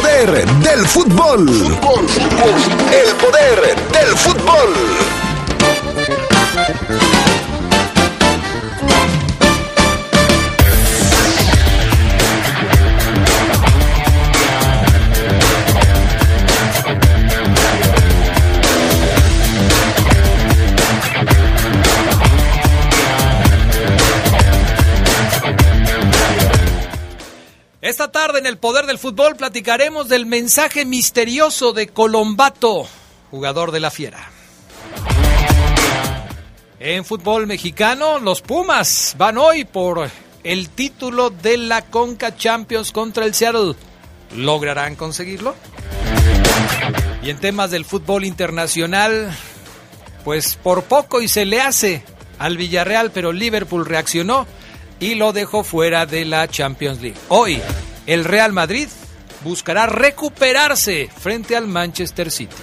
poder del fútbol. El poder del fútbol. Tarde en el Poder del Fútbol platicaremos del mensaje misterioso de Colombato, jugador de la Fiera. En fútbol mexicano, los Pumas van hoy por el título de la Conca Champions contra el Seattle. ¿Lograrán conseguirlo? Y en temas del fútbol internacional, pues por poco y se le hace al Villarreal, pero Liverpool reaccionó y lo dejó fuera de la Champions League. Hoy, el Real Madrid buscará recuperarse frente al Manchester City.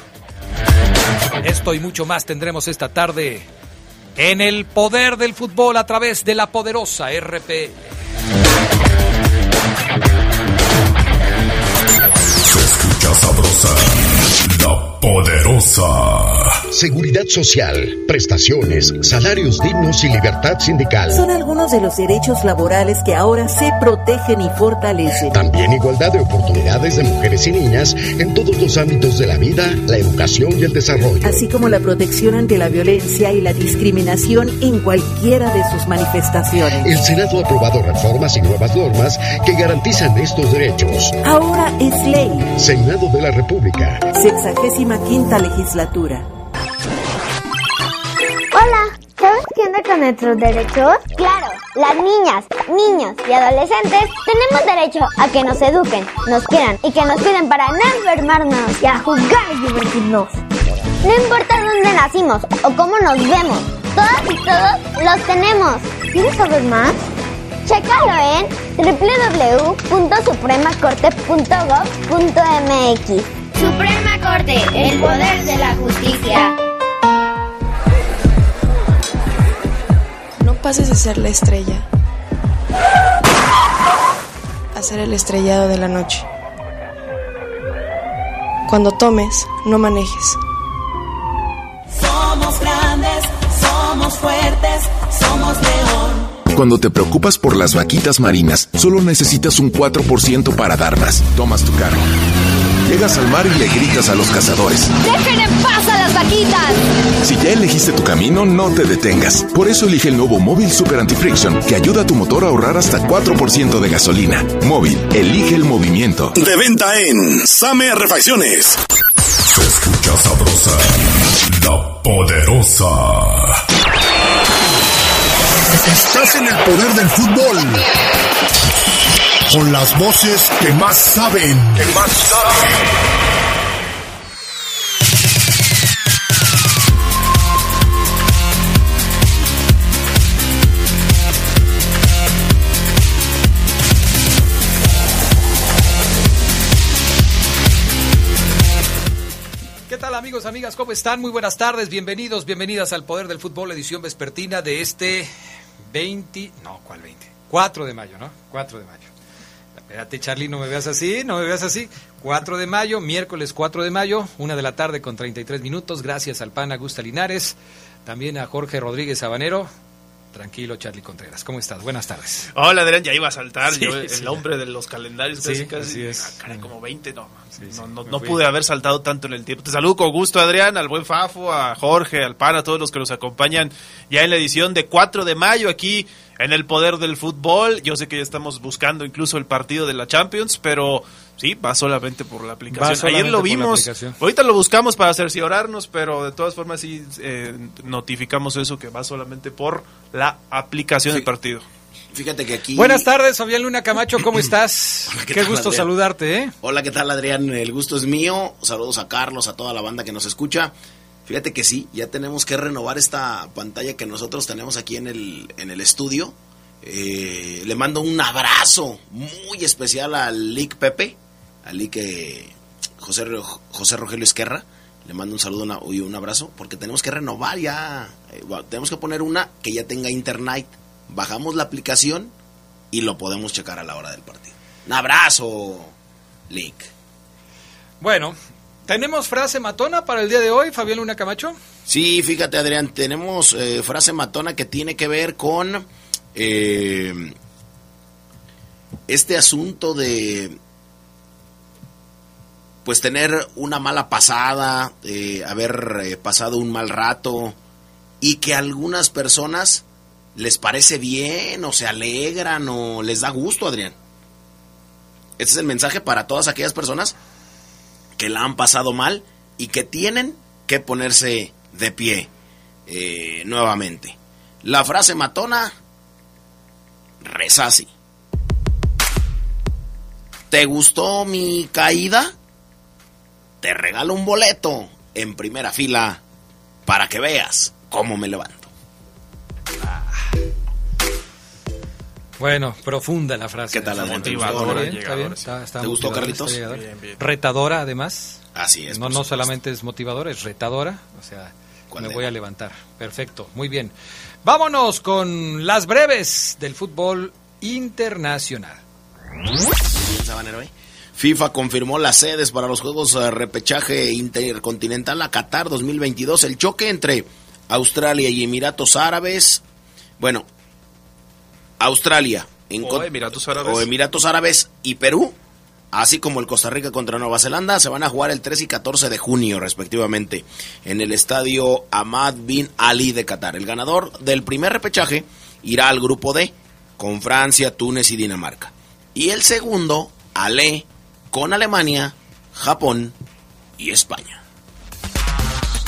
Esto y mucho más tendremos esta tarde en el poder del fútbol a través de la poderosa RP. Se escucha sabrosa, la poderosa. Seguridad social, prestaciones, salarios dignos y libertad sindical. Son algunos de los derechos laborales que ahora se protegen y fortalecen. También igualdad de oportunidades de mujeres y niñas en todos los ámbitos de la vida, la educación y el desarrollo. Así como la protección ante la violencia y la discriminación en cualquiera de sus manifestaciones. El Senado ha aprobado reformas y nuevas normas que garantizan estos derechos. Ahora es ley. Senado de la República. Sexagésima quinta legislatura. ¿Sabes qué onda con nuestros derechos? Claro, las niñas, niños y adolescentes tenemos derecho a que nos eduquen, nos quieran y que nos cuiden para no enfermarnos y a jugar y divertirnos. No importa dónde nacimos o cómo nos vemos, todas y todos los tenemos. ¿Quieres saber más? Chécalo en www.supremacorte.gov.mx. Suprema Corte, el poder de la justicia. Pases de ser la estrella a ser el estrellado de la noche. Cuando tomes, no manejes. Somos grandes, somos fuertes, somos león. Cuando te preocupas por las vaquitas marinas, solo necesitas un 4% para dar más. Tomas tu carro. Llegas al mar y le gritas a los cazadores. ¡Dejen en paz a las vaquitas! Si ya elegiste tu camino, no te detengas. Por eso elige el nuevo Móvil Super Anti-Friction, que ayuda a tu motor a ahorrar hasta 4% de gasolina. Móvil, elige el movimiento. De venta en Same Refacciones. Se escucha sabrosa, la poderosa. Estás en el poder del fútbol. Con las voces que más saben. Que más saben. ¿Qué tal amigos, amigas? ¿Cómo están? Muy buenas tardes, bienvenidos, bienvenidas al Poder del Fútbol, edición vespertina de este 20, no, ¿cuál 20? 4 de mayo, ¿no? 4 de mayo. Espérate, Charlie, no me veas así, no me veas así. 4 de mayo, miércoles 4 de mayo, una de la tarde con 33 minutos. Gracias al PAN Augusta Linares, también a Jorge Rodríguez Sabanero. Tranquilo, Charlie Contreras. ¿Cómo estás? Buenas tardes. Hola, Adrián, ya iba a saltar. Sí, yo, el sí. hombre de los calendarios, casi, Sí, casi. así es. Ah, caray, como 20, no. No, no, no pude haber saltado tanto en el tiempo. Te saludo con gusto, Adrián, al buen Fafo, a Jorge, al PAN, a todos los que nos acompañan ya en la edición de 4 de mayo aquí en el Poder del Fútbol. Yo sé que ya estamos buscando incluso el partido de la Champions, pero sí, va solamente por la aplicación. Ayer lo vimos. Ahorita lo buscamos para cerciorarnos, pero de todas formas sí eh, notificamos eso que va solamente por la aplicación del partido. Fíjate que aquí. Buenas tardes, Fabián Luna Camacho, ¿cómo estás? Hola, Qué, ¿qué tal, gusto Adrián? saludarte, ¿eh? Hola, ¿qué tal, Adrián? El gusto es mío. Saludos a Carlos, a toda la banda que nos escucha. Fíjate que sí, ya tenemos que renovar esta pantalla que nosotros tenemos aquí en el, en el estudio. Eh, le mando un abrazo muy especial al Lick Pepe, al Lick eh, José, José Rogelio Esquerra. Le mando un saludo y un abrazo porque tenemos que renovar ya. eh, tenemos que poner una que ya tenga internet. Bajamos la aplicación y lo podemos checar a la hora del partido. Un abrazo, Lick. Bueno, ¿tenemos frase matona para el día de hoy, Fabián Luna Camacho? Sí, fíjate Adrián, tenemos eh, frase matona que tiene que ver con eh, este asunto de pues tener una mala pasada, eh, haber eh, pasado un mal rato y que a algunas personas les parece bien o se alegran o les da gusto, Adrián. Este es el mensaje para todas aquellas personas que la han pasado mal y que tienen que ponerse de pie eh, nuevamente. La frase matona reza así. ¿Te gustó mi caída? Te regalo un boleto en primera fila para que veas cómo me levanto. Bueno, profunda la frase. ¿Qué tal la motivadora? Está bien, está, está ¿Te gustó, Carlitos? Bien, bien. Retadora, además. Así es. No, no solamente es motivadora, es retadora. O sea, me voy a levantar. Perfecto, muy bien. Vámonos con las breves del fútbol internacional. FIFA confirmó las sedes para los Juegos de Repechaje Intercontinental a Qatar 2022. El choque entre Australia y Emiratos Árabes. Bueno, Australia en o Emiratos Árabes. o Emiratos Árabes y Perú, así como el Costa Rica contra Nueva Zelanda, se van a jugar el 3 y 14 de junio respectivamente en el estadio Ahmad bin Ali de Qatar. El ganador del primer repechaje irá al grupo D con Francia, Túnez y Dinamarca. Y el segundo, Ale, con Alemania, Japón y España.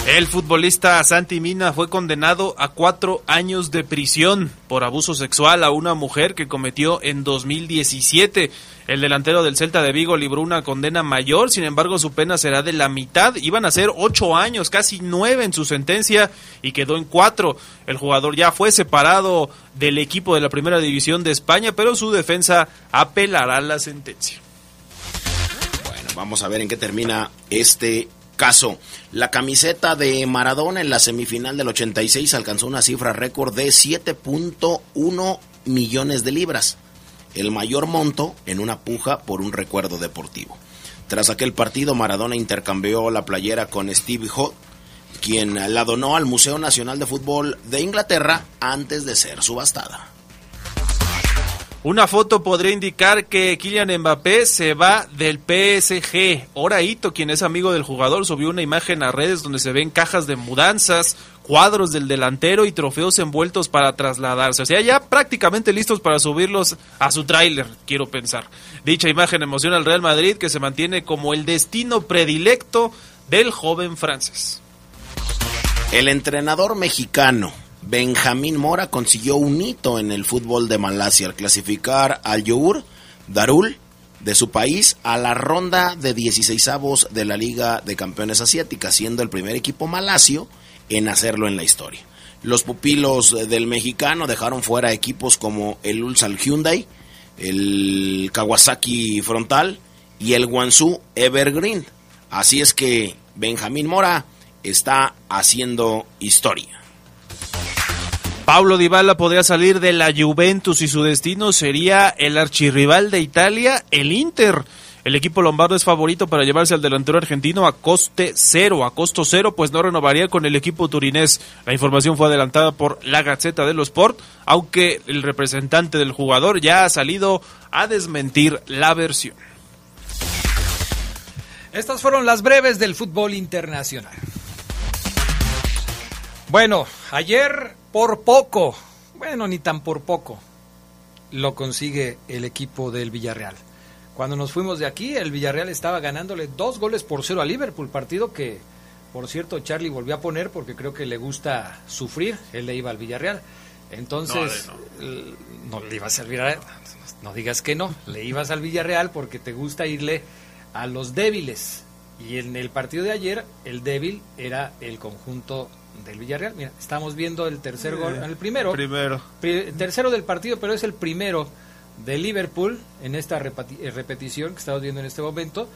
El futbolista Santi Mina fue condenado a cuatro años de prisión por abuso sexual a una mujer que cometió en 2017. El delantero del Celta de Vigo libró una condena mayor, sin embargo su pena será de la mitad. Iban a ser ocho años, casi nueve en su sentencia y quedó en cuatro. El jugador ya fue separado del equipo de la primera división de España, pero su defensa apelará la sentencia. Bueno, vamos a ver en qué termina este caso. La camiseta de Maradona en la semifinal del 86 alcanzó una cifra récord de 7.1 millones de libras, el mayor monto en una puja por un recuerdo deportivo. Tras aquel partido, Maradona intercambió la playera con Steve Hood, quien la donó al Museo Nacional de Fútbol de Inglaterra antes de ser subastada. Una foto podría indicar que Kylian Mbappé se va del PSG. Ahora Ito, quien es amigo del jugador, subió una imagen a redes donde se ven cajas de mudanzas, cuadros del delantero y trofeos envueltos para trasladarse. O sea, ya prácticamente listos para subirlos a su tráiler, quiero pensar. Dicha imagen emociona al Real Madrid, que se mantiene como el destino predilecto del joven francés. El entrenador mexicano Benjamín Mora consiguió un hito en el fútbol de Malasia al clasificar al Yogur Darul de su país a la ronda de 16 avos de la Liga de Campeones Asiática, siendo el primer equipo malasio en hacerlo en la historia. Los pupilos del mexicano dejaron fuera equipos como el Ulsan Hyundai, el Kawasaki Frontal y el Guangzhou Evergreen. Así es que Benjamín Mora está haciendo historia. Paulo Dybala podría salir de la Juventus y su destino sería el archirrival de Italia, el Inter. El equipo lombardo es favorito para llevarse al delantero argentino a coste cero, a costo cero, pues no renovaría con el equipo turinés. La información fue adelantada por la Gaceta de los Sport, aunque el representante del jugador ya ha salido a desmentir la versión. Estas fueron las breves del fútbol internacional. Bueno, ayer por poco, bueno, ni tan por poco, lo consigue el equipo del Villarreal. Cuando nos fuimos de aquí, el Villarreal estaba ganándole dos goles por cero a Liverpool, partido que, por cierto, Charlie volvió a poner porque creo que le gusta sufrir, él le iba al Villarreal. Entonces, no, no le ibas al Villarreal, no digas que no, le ibas al Villarreal porque te gusta irle a los débiles. Y en el partido de ayer, el débil era el conjunto del Villarreal. Mira, estamos viendo el tercer gol, el primero. Primero. tercero del partido, pero es el primero de Liverpool en esta repetición que estamos viendo en este momento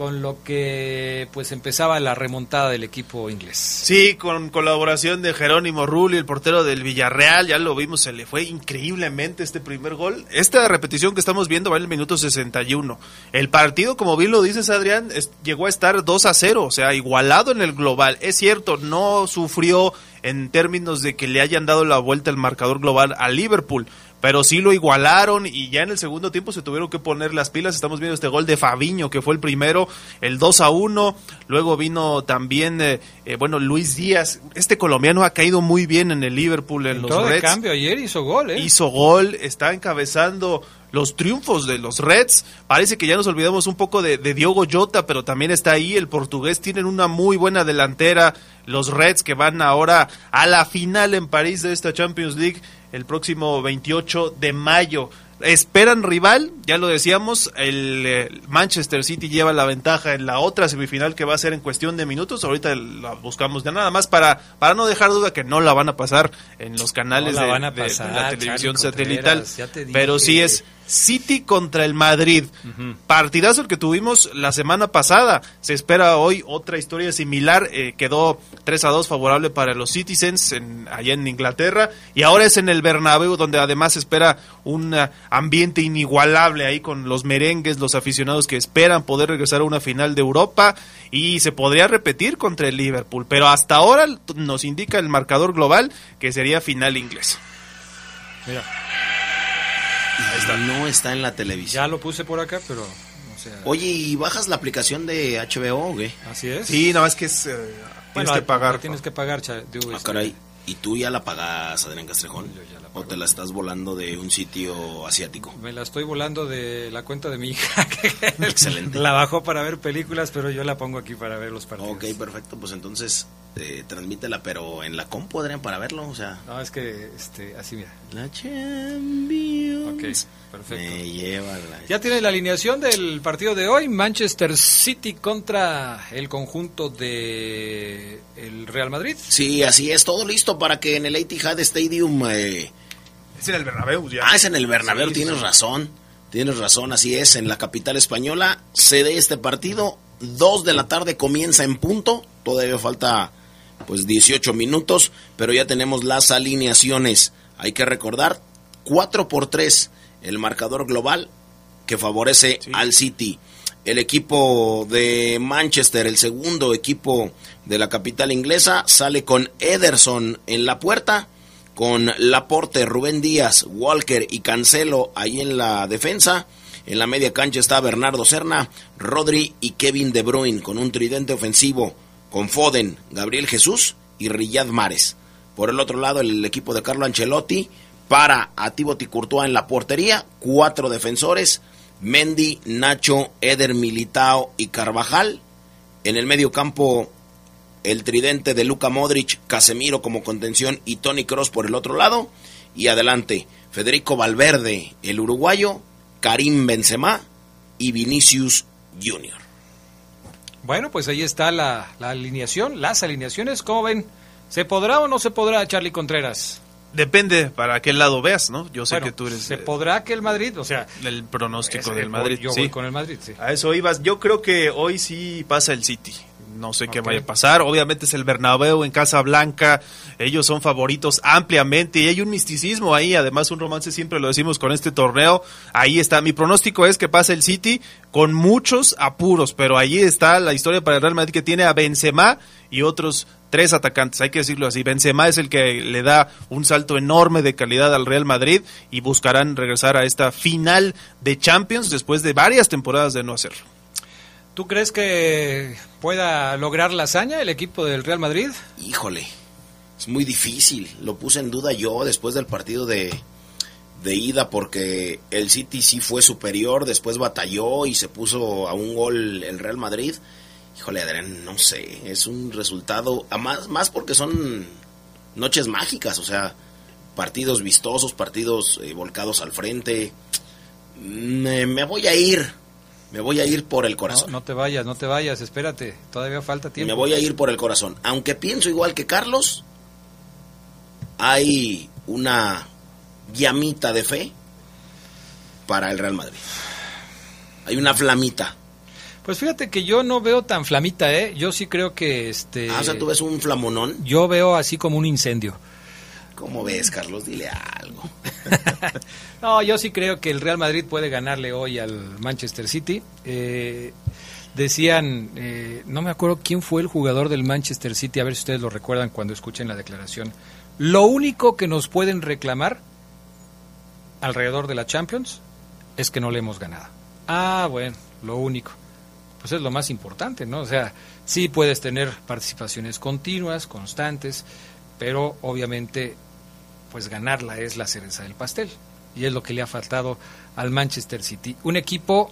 con lo que pues empezaba la remontada del equipo inglés. Sí, con colaboración de Jerónimo Rulli, el portero del Villarreal, ya lo vimos, se le fue increíblemente este primer gol. Esta repetición que estamos viendo va en el minuto 61. El partido, como bien lo dices Adrián, llegó a estar 2 a 0, o sea, igualado en el global. Es cierto, no sufrió en términos de que le hayan dado la vuelta el marcador global a Liverpool, pero sí lo igualaron y ya en el segundo tiempo se tuvieron que poner las pilas. Estamos viendo este gol de Fabiño, que fue el primero, el 2 a 1. Luego vino también, eh, eh, bueno, Luis Díaz. Este colombiano ha caído muy bien en el Liverpool, en los Reds. cambio, ayer hizo gol, ¿eh? Hizo gol, está encabezando los triunfos de los Reds. Parece que ya nos olvidamos un poco de, de, Diogo Jota, pero también está ahí el portugués. Tienen una muy buena delantera. Los Reds que van ahora a la final en París de esta Champions League el próximo 28 de mayo. Esperan rival, ya lo decíamos, el eh, Manchester City lleva la ventaja en la otra semifinal que va a ser en cuestión de minutos. Ahorita la buscamos de nada más para, para no dejar duda que no la van a pasar en los canales de, la televisión satelital. Pero sí es City contra el Madrid. Partidazo el que tuvimos la semana pasada. Se espera hoy otra historia similar. Eh, quedó 3 a 2 favorable para los Citizens en, allá en Inglaterra. Y ahora es en el Bernabéu, donde además se espera un eh, ambiente inigualable ahí con los merengues, los aficionados que esperan poder regresar a una final de Europa. Y se podría repetir contra el Liverpool. Pero hasta ahora nos indica el marcador global que sería final inglés. Mira. No está en la televisión. Ya lo puse por acá, pero... Oye, ¿y bajas la aplicación de HBO o qué? Así es. Sí, nada más que es... Eh, tienes que pagar. Tienes que pagar, ah, caray. ¿Y tú ya la pagas, Adrián Castrejón? ¿O te la estás volando de un sitio asiático? Me la estoy volando de la cuenta de mi hija. Excelente. La bajó para ver películas, pero yo la pongo aquí para ver los partidos. Ok, perfecto. Pues entonces eh, transmítela, pero en la compu, Adrián, para verlo. O sea. No, es que este, así mira. La Champions. Ok, perfecto. Me lleva Ya tiene la alineación del partido de hoy: Manchester City contra el conjunto de el Real Madrid. Sí, así es. Todo listo para que en el Etihad Stadium. Eh, es en el Bernabéu ya. Ah, es en el Bernabéu, tienes razón. Tienes razón, así es. En la capital española se dé este partido. Dos de la tarde comienza en punto. Todavía falta pues 18 minutos, pero ya tenemos las alineaciones. Hay que recordar, 4 por 3 el marcador global que favorece al City. El equipo de Manchester, el segundo equipo de la capital inglesa, sale con Ederson en la puerta con Laporte, Rubén Díaz, Walker y Cancelo ahí en la defensa. En la media cancha está Bernardo Serna, Rodri y Kevin De Bruyne con un tridente ofensivo con Foden, Gabriel Jesús y Riyad Mares. Por el otro lado, el equipo de Carlo Ancelotti para a Tiboti Courtois en la portería, cuatro defensores, Mendy, Nacho, Eder Militao y Carvajal. En el medio campo, el tridente de Luka Modric, Casemiro como contención y Tony Cross por el otro lado. Y adelante, Federico Valverde, el uruguayo, Karim Benzema y Vinicius Junior. Bueno, pues ahí está la, alineación, las alineaciones. ¿Cómo ven? ¿Se podrá o no se podrá, Charlie Contreras? Depende para qué lado veas, ¿no? Yo sé que tú eres. ¿Se podrá que el Madrid, o sea. El pronóstico del Madrid. Yo voy con el Madrid, sí. A eso ibas. Yo creo que hoy sí pasa el City no sé qué vaya a pasar. Obviamente es el Bernabéu en Casa Blanca, ellos son favoritos ampliamente y hay un misticismo ahí, además un romance siempre lo decimos con este torneo. Ahí está, mi pronóstico es que pase el City con muchos apuros, pero ahí está la historia para el Real Madrid que tiene a Benzema y otros tres atacantes, hay que decirlo así. Benzema es el que le da un salto enorme de calidad al Real Madrid y buscarán regresar a esta final de Champions después de varias temporadas de no hacerlo. ¿Tú crees que pueda lograr la hazaña el equipo del Real Madrid? Híjole, es muy difícil. Lo puse en duda yo después del partido de, de ida porque el City sí fue superior, después batalló y se puso a un gol el Real Madrid. Híjole, Adrián, no sé, es un resultado, más, más porque son noches mágicas, o sea, partidos vistosos, partidos eh, volcados al frente. me voy a ir me voy a ir por el corazón. No, te vayas, no te vayas, espérate, todavía falta tiempo. Me voy a ir por el corazón. Aunque pienso igual que Carlos, hay una llamita de fe para el Real Madrid. Hay una flamita. Pues fíjate que yo no veo tan flamita, ¿eh? Yo sí creo que este. Ah, o sea, tú ves un flamonón. Yo veo así como un incendio. ¿Cómo ves, Carlos? Dile algo. no, yo sí creo que el Real Madrid puede ganarle hoy al Manchester City. Eh, decían, eh, no me acuerdo quién fue el jugador del Manchester City, a ver si ustedes lo recuerdan cuando escuchen la declaración. Lo único que nos pueden reclamar alrededor de la Champions es que no le hemos ganado. Ah, bueno, lo único. Pues es lo más importante, ¿no? O sea, sí puedes tener participaciones continuas, constantes, pero obviamente, pues ganarla es la cereza del pastel. Y es lo que le ha faltado al Manchester City. Un equipo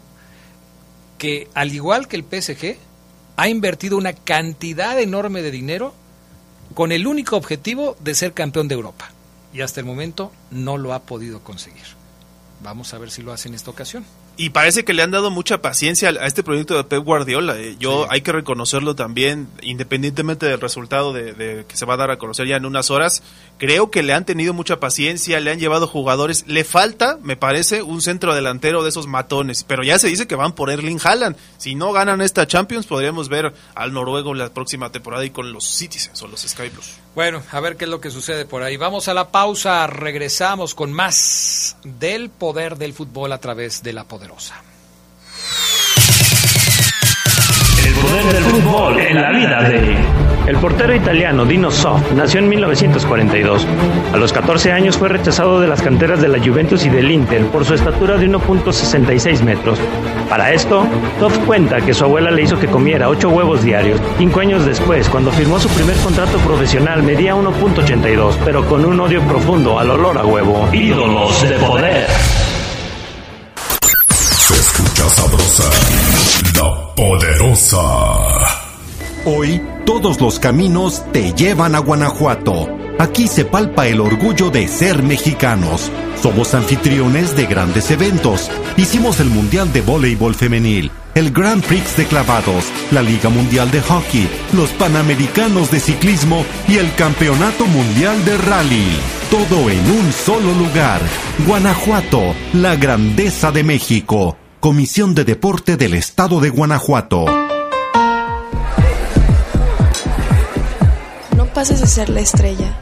que, al igual que el PSG, ha invertido una cantidad enorme de dinero con el único objetivo de ser campeón de Europa. Y hasta el momento no lo ha podido conseguir. Vamos a ver si lo hace en esta ocasión. Y parece que le han dado mucha paciencia a este proyecto de Pep Guardiola. Eh. Yo hay que reconocerlo también, independientemente del resultado de, que se va a dar a conocer ya en unas horas. Creo que le han tenido mucha paciencia, le han llevado jugadores. Le falta, me parece, un centro delantero de esos matones. Pero ya se dice que van por Erling Haaland. Si no ganan esta Champions, podríamos ver al noruego la próxima temporada y con los Citizens o los Sky Blues. Bueno, a ver qué es lo que sucede por ahí. Vamos a la pausa, regresamos con más del poder del fútbol a través de la poderosa. Poder del fútbol en la vida de... El portero italiano Dino Soft nació en 1942. A los 14 años fue rechazado de las canteras de la Juventus y del Inter por su estatura de 1.66 metros. Para esto, Soft cuenta que su abuela le hizo que comiera 8 huevos diarios. Cinco años después, cuando firmó su primer contrato profesional, medía 1.82, pero con un odio profundo al olor a huevo. Ídolos de poder. Se escucha sabrosa, poderosa. Hoy todos los caminos te llevan a Guanajuato. Aquí se palpa el orgullo de ser mexicanos. Somos anfitriones de grandes eventos. Hicimos el Mundial de Voleibol Femenil, el Grand Prix de Clavados, la Liga Mundial de Hockey, los Panamericanos de Ciclismo y el Campeonato Mundial de Rally. Todo en un solo lugar. Guanajuato, la grandeza de México. Comisión de Deporte del Estado de Guanajuato. pases de ser la estrella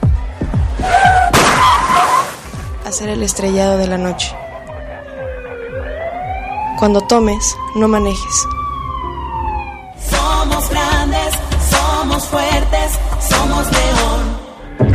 a ser el estrellado de la noche. Cuando tomes, no manejes. Somos grandes, somos fuertes, somos león.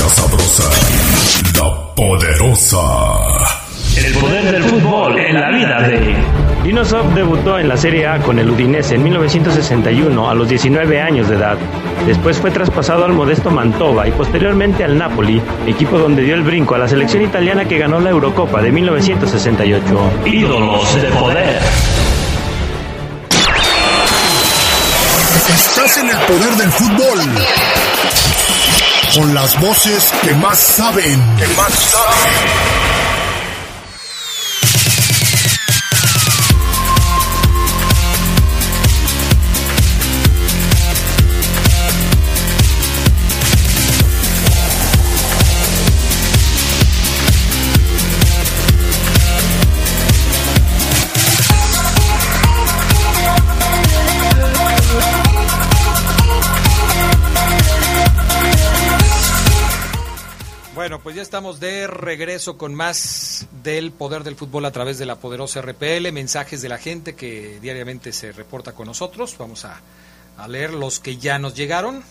Escucha sabrosa, la poderosa. El poder del fútbol en la vida de... Dinosov debutó en la Serie A con el Udinese en 1961 a los 19 años de edad. Después fue traspasado al modesto Mantova y posteriormente al Napoli, equipo donde dio el brinco a la selección italiana que ganó la Eurocopa de 1968. Ídolos de poder. Estás en el poder del fútbol. Con las voces que más saben. Que más saben. Ya estamos de regreso con más del poder del fútbol a través de la poderosa RPL, mensajes de la gente que diariamente se reporta con nosotros. Vamos a, leer los que ya nos llegaron.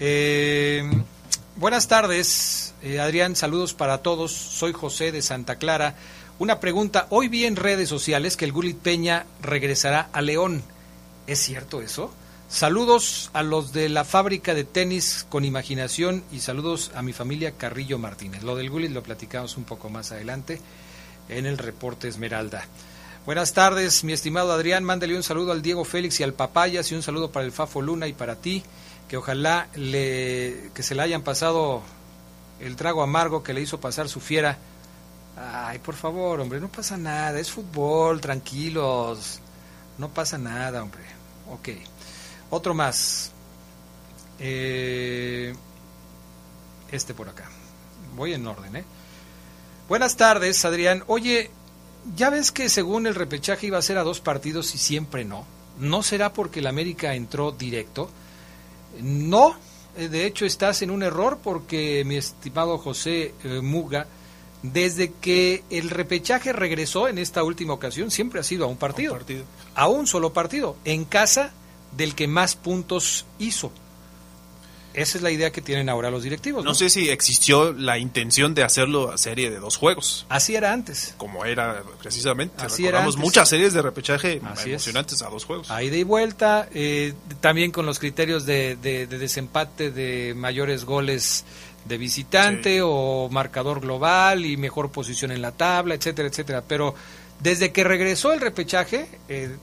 Eh, buenas tardes, eh, Adrián, saludos para todos. Soy José de Santa Clara. Una pregunta, hoy vi en redes sociales que el Gulit Peña regresará a León. ¿Es cierto eso? Saludos a los de la fábrica de tenis con imaginación y saludos a mi familia Carrillo Martínez. Lo del Gullit lo platicamos un poco más adelante en el reporte Esmeralda. Buenas tardes, mi estimado Adrián. Mándale un saludo al Diego Félix y al Papayas y un saludo para el Fafo Luna y para ti. Que ojalá le, que se le hayan pasado el trago amargo que le hizo pasar su fiera. Ay, por favor, hombre, no pasa nada. Es fútbol, tranquilos. No pasa nada, hombre. Ok. Otro más. Eh, este por acá. Voy en orden, ¿eh? Buenas tardes, Adrián. Oye, ya ves que según el repechaje iba a ser a dos partidos y siempre no. ¿No será porque el América entró directo? No, eh, de hecho estás en un error porque mi estimado José eh, Muga, desde que el repechaje regresó en esta última ocasión, siempre ha sido a un partido. A un, partido. A un solo partido, en casa del que más puntos hizo. Esa es la idea que tienen ahora los directivos. ¿no? no sé si existió la intención de hacerlo a serie de dos juegos. Así era antes. Como era precisamente. Así Recordamos era muchas series de repechaje Así emocionantes es. a dos juegos. A ida y vuelta, eh, también con los criterios de, de, de, desempate de mayores goles de visitante sí. o marcador global y mejor posición en la tabla, etcétera, etcétera. Pero desde que regresó el repechaje, eh,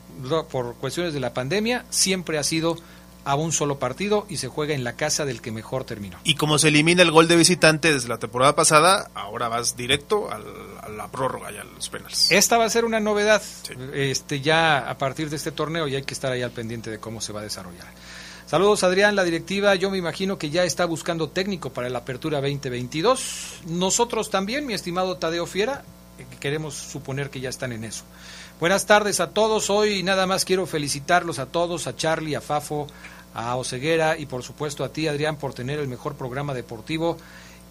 por cuestiones de la pandemia, siempre ha sido a un solo partido y se juega en la casa del que mejor terminó. Y como se elimina el gol de visitante desde la temporada pasada, ahora vas directo al, a la prórroga y a los penales. Esta va a ser una novedad sí. este ya a partir de este torneo y hay que estar ahí al pendiente de cómo se va a desarrollar. Saludos Adrián, la directiva yo me imagino que ya está buscando técnico para la apertura 2022. Nosotros también, mi estimado Tadeo Fiera, queremos suponer que ya están en eso. Buenas tardes a todos. Hoy nada más quiero felicitarlos a todos, a Charlie, a Fafo, a Oseguera y por supuesto a ti, Adrián, por tener el mejor programa deportivo.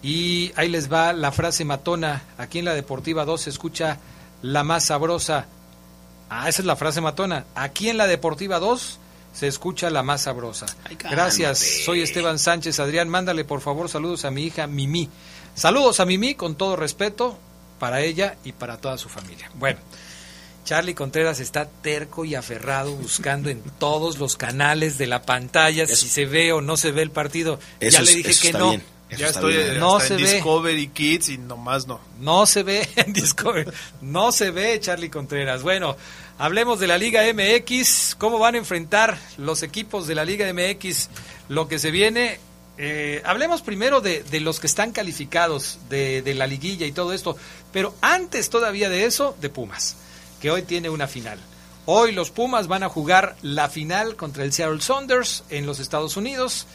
Y ahí les va la frase matona. Aquí en la Deportiva 2 se escucha la más sabrosa. Ah, esa es la frase matona. Aquí en la Deportiva 2 se escucha la más sabrosa. Ay, Gracias. Soy Esteban Sánchez. Adrián, mándale por favor saludos a mi hija Mimi. Saludos a Mimi con todo respeto para ella y para toda su familia. Bueno. Charlie Contreras está terco y aferrado buscando en todos los canales de la pantalla eso, si se ve o no se ve el partido. Eso ya es, le dije que no. Bien. Ya estoy bien. no se en ve. Discovery Kids y nomás no. No se ve en Discovery. No se ve Charlie Contreras. Bueno, hablemos de la Liga MX. ¿Cómo van a enfrentar los equipos de la Liga MX lo que se viene? Eh, hablemos primero de, los que están calificados de, de la liguilla y todo esto. Pero antes todavía de eso, de Pumas que hoy tiene una final. Hoy los Pumas van a jugar la final contra el Seattle Saunders en los Estados Unidos.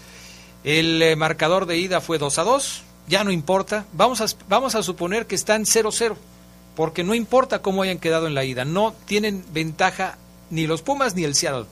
El eh, marcador de ida fue 2 a 2. Ya no importa. Vamos a, vamos a suponer que están 0-0. Porque no importa cómo hayan quedado en la ida. No tienen ventaja ni los Pumas ni el Seattle.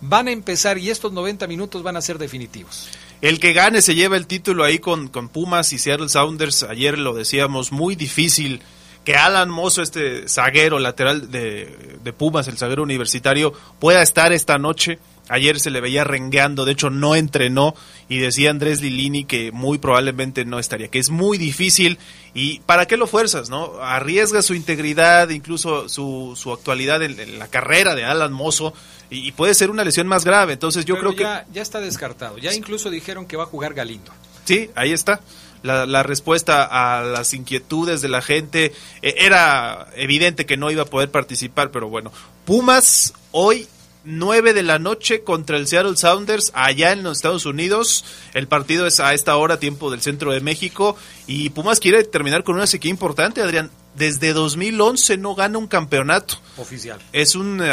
Van a empezar y estos 90 minutos van a ser definitivos. El que gane se lleva el título ahí con, con Pumas y Seattle Sounders. Ayer lo decíamos, muy difícil que Alan Mozo, este zaguero lateral de, de, Pumas, el zaguero universitario, pueda estar esta noche. Ayer se le veía rengueando, de hecho no entrenó y decía Andrés Lilini que muy probablemente no estaría, que es muy difícil y ¿para qué lo fuerzas? no Arriesga su integridad, incluso su, su actualidad en, en, la carrera de Alan Mozo y, y, puede ser una lesión más grave. Entonces yo Pero creo ya, que... Ya está descartado, ya incluso dijeron que va a jugar Galindo. Sí, ahí está la, la, respuesta a las inquietudes de la gente. Eh, era evidente que no iba a poder participar, pero bueno. Pumas hoy 9 de la noche contra el Seattle Sounders allá en los Estados Unidos. El partido es a esta hora, tiempo del centro de México. Y Pumas quiere terminar con una sequía importante, Adrián. Desde 2011 no gana un campeonato. Oficial. Es un uh,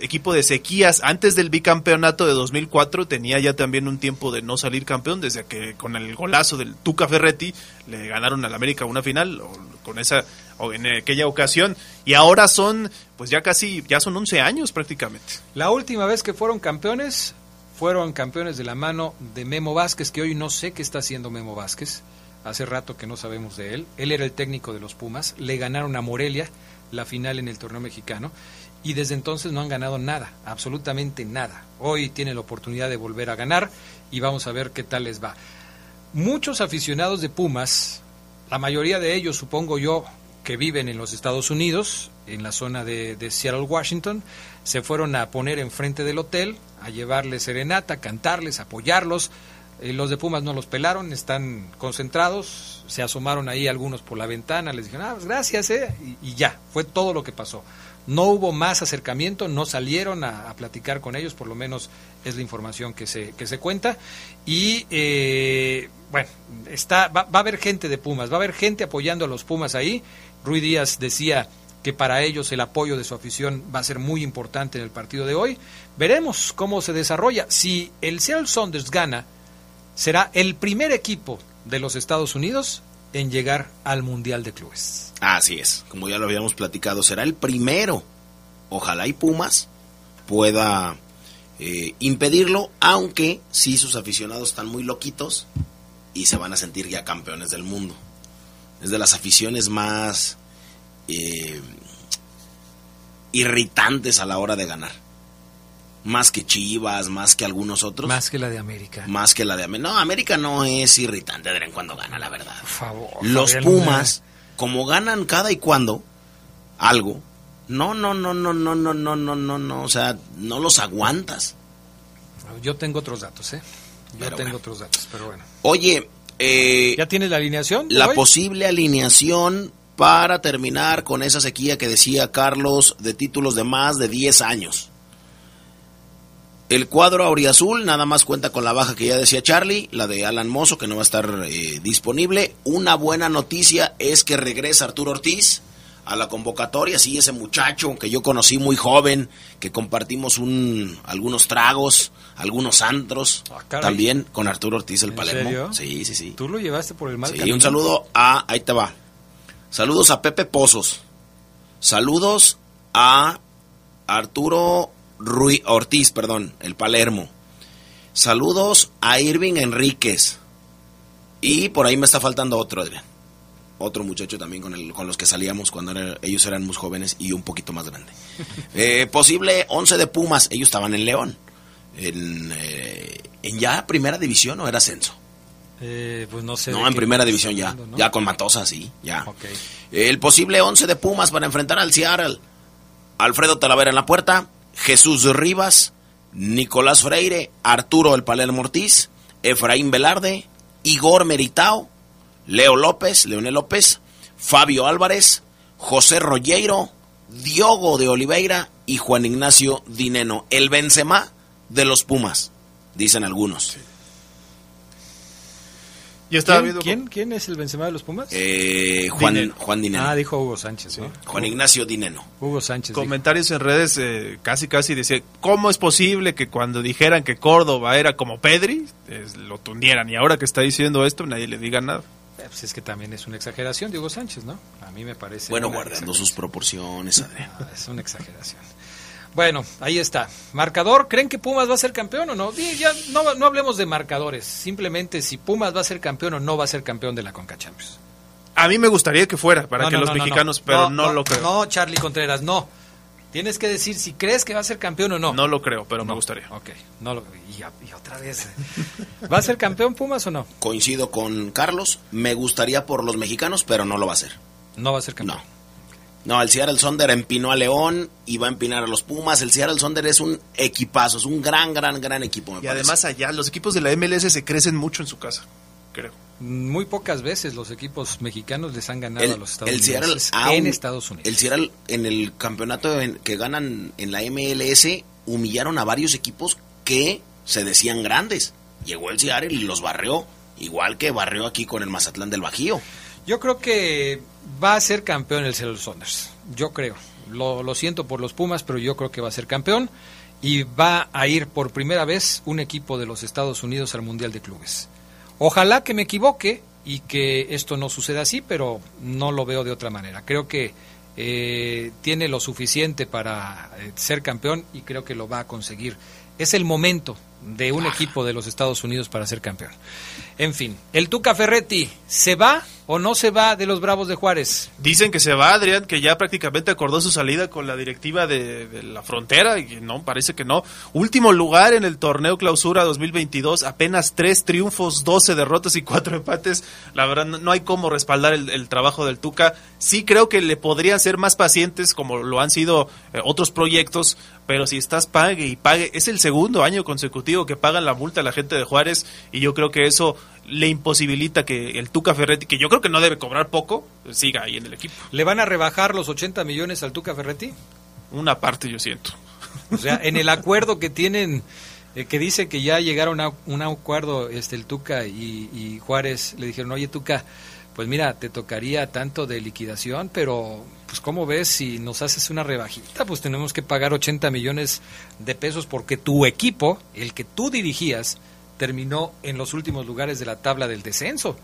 equipo de sequías. Antes del bicampeonato de 2004 tenía ya también un tiempo de no salir campeón, desde que con el golazo del Tuca Ferretti le ganaron al América una final, o con esa o en aquella ocasión. Y ahora son, pues ya casi, ya son 11 años prácticamente. La última vez que fueron campeones, fueron campeones de la mano de Memo Vázquez, que hoy no sé qué está haciendo Memo Vázquez. Hace rato que no sabemos de él. Él era el técnico de los Pumas. Le ganaron a Morelia la final en el torneo mexicano. Y desde entonces no han ganado nada, absolutamente nada. Hoy tiene la oportunidad de volver a ganar y vamos a ver qué tal les va. Muchos aficionados de Pumas, la mayoría de ellos, supongo yo, que viven en los Estados Unidos, en la zona de, Seattle, Washington, se fueron a poner enfrente del hotel, a llevarles serenata, cantarles, apoyarlos. Eh, los de Pumas no los pelaron, están concentrados, se asomaron ahí algunos por la ventana, les dijeron, ah, pues gracias, eh, y, ya, fue todo lo que pasó. no hubo más acercamiento, no salieron a, platicar con ellos, por lo menos es la información que se, que se cuenta. Y eh, bueno, está, va, va, a haber gente de Pumas, va a haber gente apoyando a los Pumas ahí. Rui Díaz decía que para ellos el apoyo de su afición va a ser muy importante en el partido de hoy. Veremos cómo se desarrolla. Si el Seattle Saunders gana, será el primer equipo de los Estados Unidos en llegar al Mundial de Clubes. Así es, como ya lo habíamos platicado, será el primero. Ojalá y Pumas pueda eh, impedirlo, aunque sí sus aficionados están muy loquitos y se van a sentir ya campeones del mundo. Es de las aficiones más eh, irritantes a la hora de ganar. Más que Chivas, más que algunos otros. Más que la de América. Más que la de América. No, América no es irritante de en cuando gana, la verdad. Por favor. Los Pumas, como ganan cada y cuando algo, no, no, no, no, no, no, no, no, no, no, o sea, no los aguantas. Yo tengo otros datos, ¿eh? Yo tengo otros datos, pero bueno. Oye, eh, ¿ya tienes la alineación? La posible alineación para terminar con esa sequía que decía Carlos de títulos de más de 10 años. El cuadro auriazul nada más cuenta con la baja que ya decía Charlie, la de Alan Mozo, que no va a estar eh, disponible. Una buena noticia es que regresa Arturo Ortiz a la convocatoria. Sí, ese muchacho que yo conocí muy joven, que compartimos un, algunos tragos, algunos antros, ah, también con Arturo Ortiz el Palermo. Sí, sí, sí. ¿Tú lo llevaste por el mal Sí, un saludo a, ahí te va. Saludos a Pepe Pozos. Saludos a Arturo Rui Ortiz, perdón, el Palermo. Saludos a Irving Enríquez. Y por ahí me está faltando otro, Adrián. Otro muchacho también con, el, con los que salíamos cuando ellos eran muy jóvenes y un poquito más grande. Eh, posible 11 de Pumas, ellos estaban en León. En, eh, en ya primera división o era ascenso. Eh, pues no sé. No, en primera división ya. Ya con Matosa, sí, ya. El posible 11 de Pumas para enfrentar al Seattle. Alfredo Talavera en la puerta. Jesús Rivas, Nicolás Freire, Arturo El Palermo Ortiz, Efraín Velarde, Igor Meritao, Leo López, Leonel López, Fabio Álvarez, José Rollero, Diogo de Oliveira y Juan Ignacio Dineno. El Benzema de los Pumas, dicen algunos. ¿Quién, ¿Quién, es el Benzema de los Pumas? Eh, Juan, Juan Dineno. Ah, dijo Hugo Sánchez. Juan Ignacio Dineno. Hugo Sánchez. Comentarios en redes eh, casi casi decía, ¿cómo es posible que cuando dijeran que Córdoba era como Pedri, lo tundieran? Y ahora que está diciendo esto, nadie le diga nada. Eh, pues es que también es una exageración, Diego Sánchez, ¿no? A mí me parece. Bueno, guardando sus proporciones, Adrián. Ah, es una exageración. Bueno, ahí está. Marcador, ¿creen que Pumas va a ser campeón o no? ya no, no hablemos de marcadores, simplemente si Pumas va a ser campeón o no va a ser campeón de la Conca Champions. A mí me gustaría que fuera, para que los mexicanos, pero no, lo creo. No, Charlie Contreras, no. Tienes que decir si crees que va a ser campeón o no. No lo creo, pero me gustaría. Ok, no lo, y, y otra vez. ¿Va a ser campeón Pumas o no? Coincido con Carlos, me gustaría por los mexicanos, pero no lo va a ser. No va a ser campeón. No. No, el Seattle Sonder empinó a León y va a empinar a los Pumas. El Seattle Sonder es un equipazo, es un gran, gran, gran equipo. y además allá, los equipos de la MLS se crecen mucho en su casa, creo. Muy pocas veces los equipos mexicanos les han ganado a los Estados Unidos. en Estados Unidos. El Seattle en el campeonato que ganan en la MLS humillaron a varios equipos que se decían grandes. Llegó el Seattle y los barrió, igual que barrió aquí con el Mazatlán del Bajío. Yo creo que va a ser campeón el Seattle Saunders. Yo creo. Lo, lo, siento por los Pumas, pero yo creo que va a ser campeón. Y va a ir por primera vez un equipo de los Estados Unidos al Mundial de Clubes. Ojalá que me equivoque y que esto no suceda así, pero no lo veo de otra manera. Creo que eh, tiene lo suficiente para eh, ser campeón y creo que lo va a conseguir. Es el momento de un ah. equipo de los Estados Unidos para ser campeón. En fin, el Tuca Ferretti, ¿se va o no se va de los Bravos de Juárez? Dicen que se va, Adrián, que ya prácticamente acordó su salida con la directiva de, la frontera, y no, parece que no. Último lugar en el torneo clausura 2022, apenas tres triunfos, 12 derrotas y cuatro empates. La verdad, no, hay cómo respaldar el, trabajo del Tuca. Sí creo que le podrían ser más pacientes, como lo han sido eh, otros proyectos, pero si estás pague y pague, es el segundo año consecutivo que pagan la multa a la gente de Juárez, y yo creo que eso le imposibilita que el Tuca Ferretti, que yo creo que no debe cobrar poco, siga ahí en el equipo. ¿Le van a rebajar los 80 millones al Tuca Ferretti? una parte, yo siento. O sea, en el acuerdo que tienen, eh, que dice que ya llegaron a un acuerdo este, el Tuca y, y Juárez, le dijeron, oye Tuca, pues mira, te tocaría tanto de liquidación, pero pues ¿cómo ves si nos haces una rebajita? Pues tenemos que pagar 80 millones de pesos porque tu equipo, el que tú dirigías, terminó en los últimos lugares de la tabla del descenso.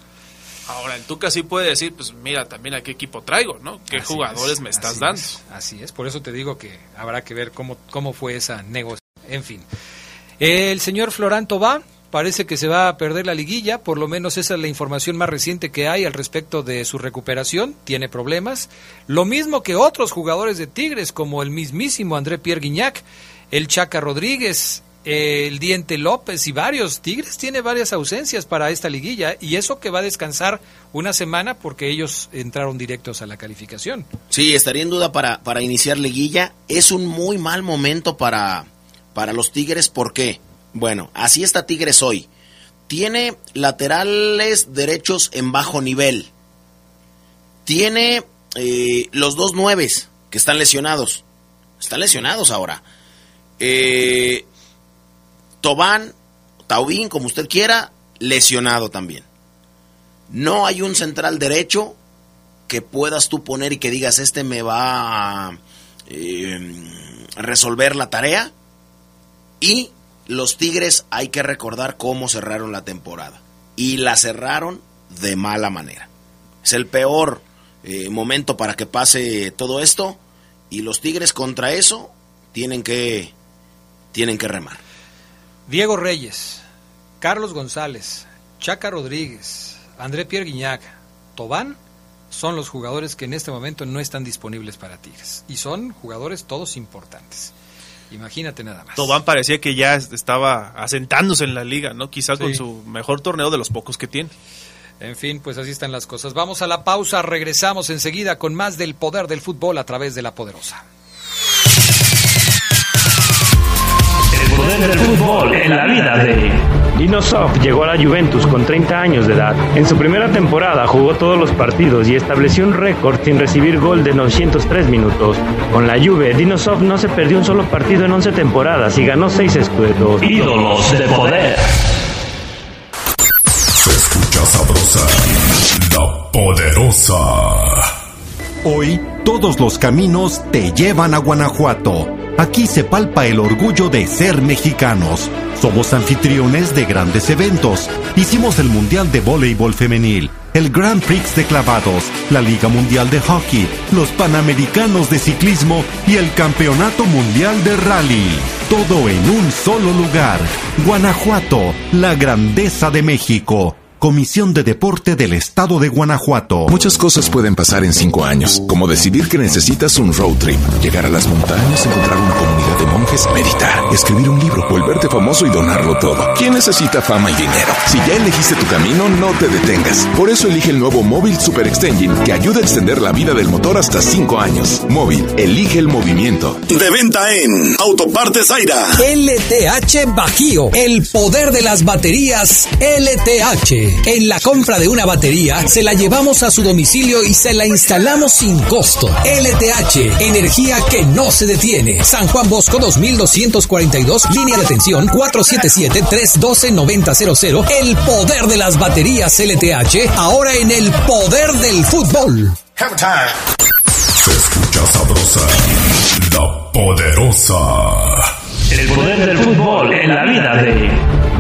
Ahora, el Tuca sí puede decir, pues mira, también a qué equipo traigo, ¿no? ¿Qué jugadores me estás dando? así es, por eso te digo que habrá que ver cómo, cómo fue esa negociación. En fin. El señor Floranto va, parece que se va a perder la liguilla, por lo menos esa es la información más reciente que hay al respecto de su recuperación, tiene problemas. Lo mismo que otros jugadores de Tigres, como el mismísimo André Pierre Guignac, el Chaca Rodríguez, el Diente López y varios. Tigres tiene varias ausencias para esta liguilla y eso que va a descansar una semana porque ellos entraron directos a la calificación. Sí, estaría en duda para, para iniciar liguilla. Es un muy mal momento para, para los Tigres, ¿por qué? Bueno, así está Tigres hoy. Tiene laterales derechos en bajo nivel. Tiene eh, los dos nueves que están lesionados. Están lesionados ahora. Eh, Tobán, Taubín, como usted quiera, lesionado también. No hay un central derecho que puedas tú poner y que digas, este me va a eh, resolver la tarea. Y los Tigres hay que recordar cómo cerraron la temporada. Y la cerraron de mala manera. Es el peor eh, momento para que pase todo esto. Y los Tigres contra eso tienen que, tienen que remar. Diego Reyes, Carlos González, Chaca Rodríguez, André Pierre Guignac, Tobán son los jugadores que en este momento no están disponibles para Tigres. Y son jugadores todos importantes. Imagínate nada más. Tobán parecía que ya estaba asentándose en la liga, ¿no? Quizás con su mejor torneo de los pocos que tiene. En fin, pues así están las cosas. Vamos a la pausa, regresamos enseguida con más del poder del fútbol a través de la poderosa. Poder del fútbol en la vida de Dinosoft llegó a la Juventus con 30 años de edad. En su primera temporada jugó todos los partidos y estableció un récord sin recibir gol de 903 minutos. Con la Juve, Dinosoft no se perdió un solo partido en 11 temporadas y ganó 6 escudos. Ídolos de poder. Se escucha sabrosa, la poderosa. Hoy, todos los caminos te llevan a Guanajuato. Aquí se palpa el orgullo de ser mexicanos. Somos anfitriones de grandes eventos. Hicimos el Mundial de Voleibol Femenil, el Grand Prix de Clavados, la Liga Mundial de Hockey, los Panamericanos de Ciclismo y el Campeonato Mundial de Rally. Todo en un solo lugar. Guanajuato, la grandeza de México. Comisión de Deporte del Estado de Guanajuato. Muchas cosas pueden pasar en cinco años, como decidir que necesitas un road trip, llegar a las montañas, encontrar una comunidad de monjes, meditar, escribir un libro, volverte famoso y donarlo todo. ¿Quién necesita fama y dinero? Si ya elegiste tu camino, no te detengas. Por eso elige el nuevo Móvil Super Extension que ayuda a extender la vida del motor hasta cinco años. Móvil, elige el movimiento. De venta en Autopartes Aira. LTH Bajío, el poder de las baterías LTH. En la compra de una batería, se la llevamos a su domicilio y se la instalamos sin costo. LTH, energía que no se detiene. San Juan Bosco 2242, línea de atención 477-312-9000. El poder de las baterías LTH, ahora en el poder del fútbol. Se escucha sabrosa, la poderosa. Del fútbol en la vida de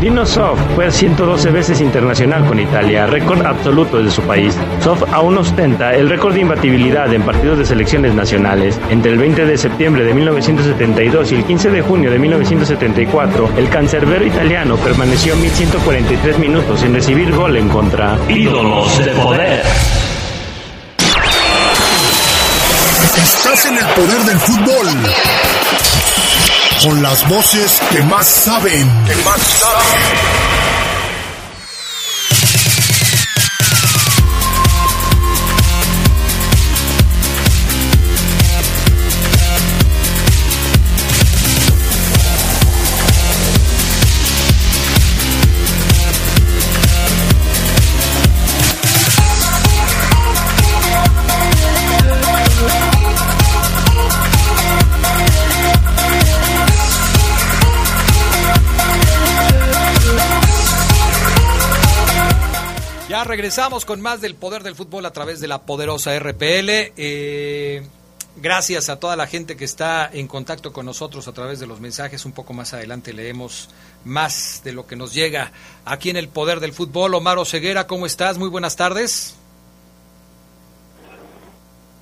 Dino Soft fue 112 veces internacional con Italia, récord absoluto de su país. Soft aún ostenta el récord de imbatibilidad en partidos de selecciones nacionales. Entre el 20 de septiembre de 1972 y el 15 de junio de 1974, el cancerbero italiano permaneció 1143 minutos sin recibir gol en contra. Ídolos de poder. Estás en el poder del fútbol con las voces que más saben. Regresamos con más del poder del fútbol a través de la poderosa RPL. Eh, gracias a toda la gente que está en contacto con nosotros a través de los mensajes. Un poco más adelante leemos más de lo que nos llega aquí en el poder del fútbol. Omar Ceguera, ¿cómo estás? Muy buenas tardes.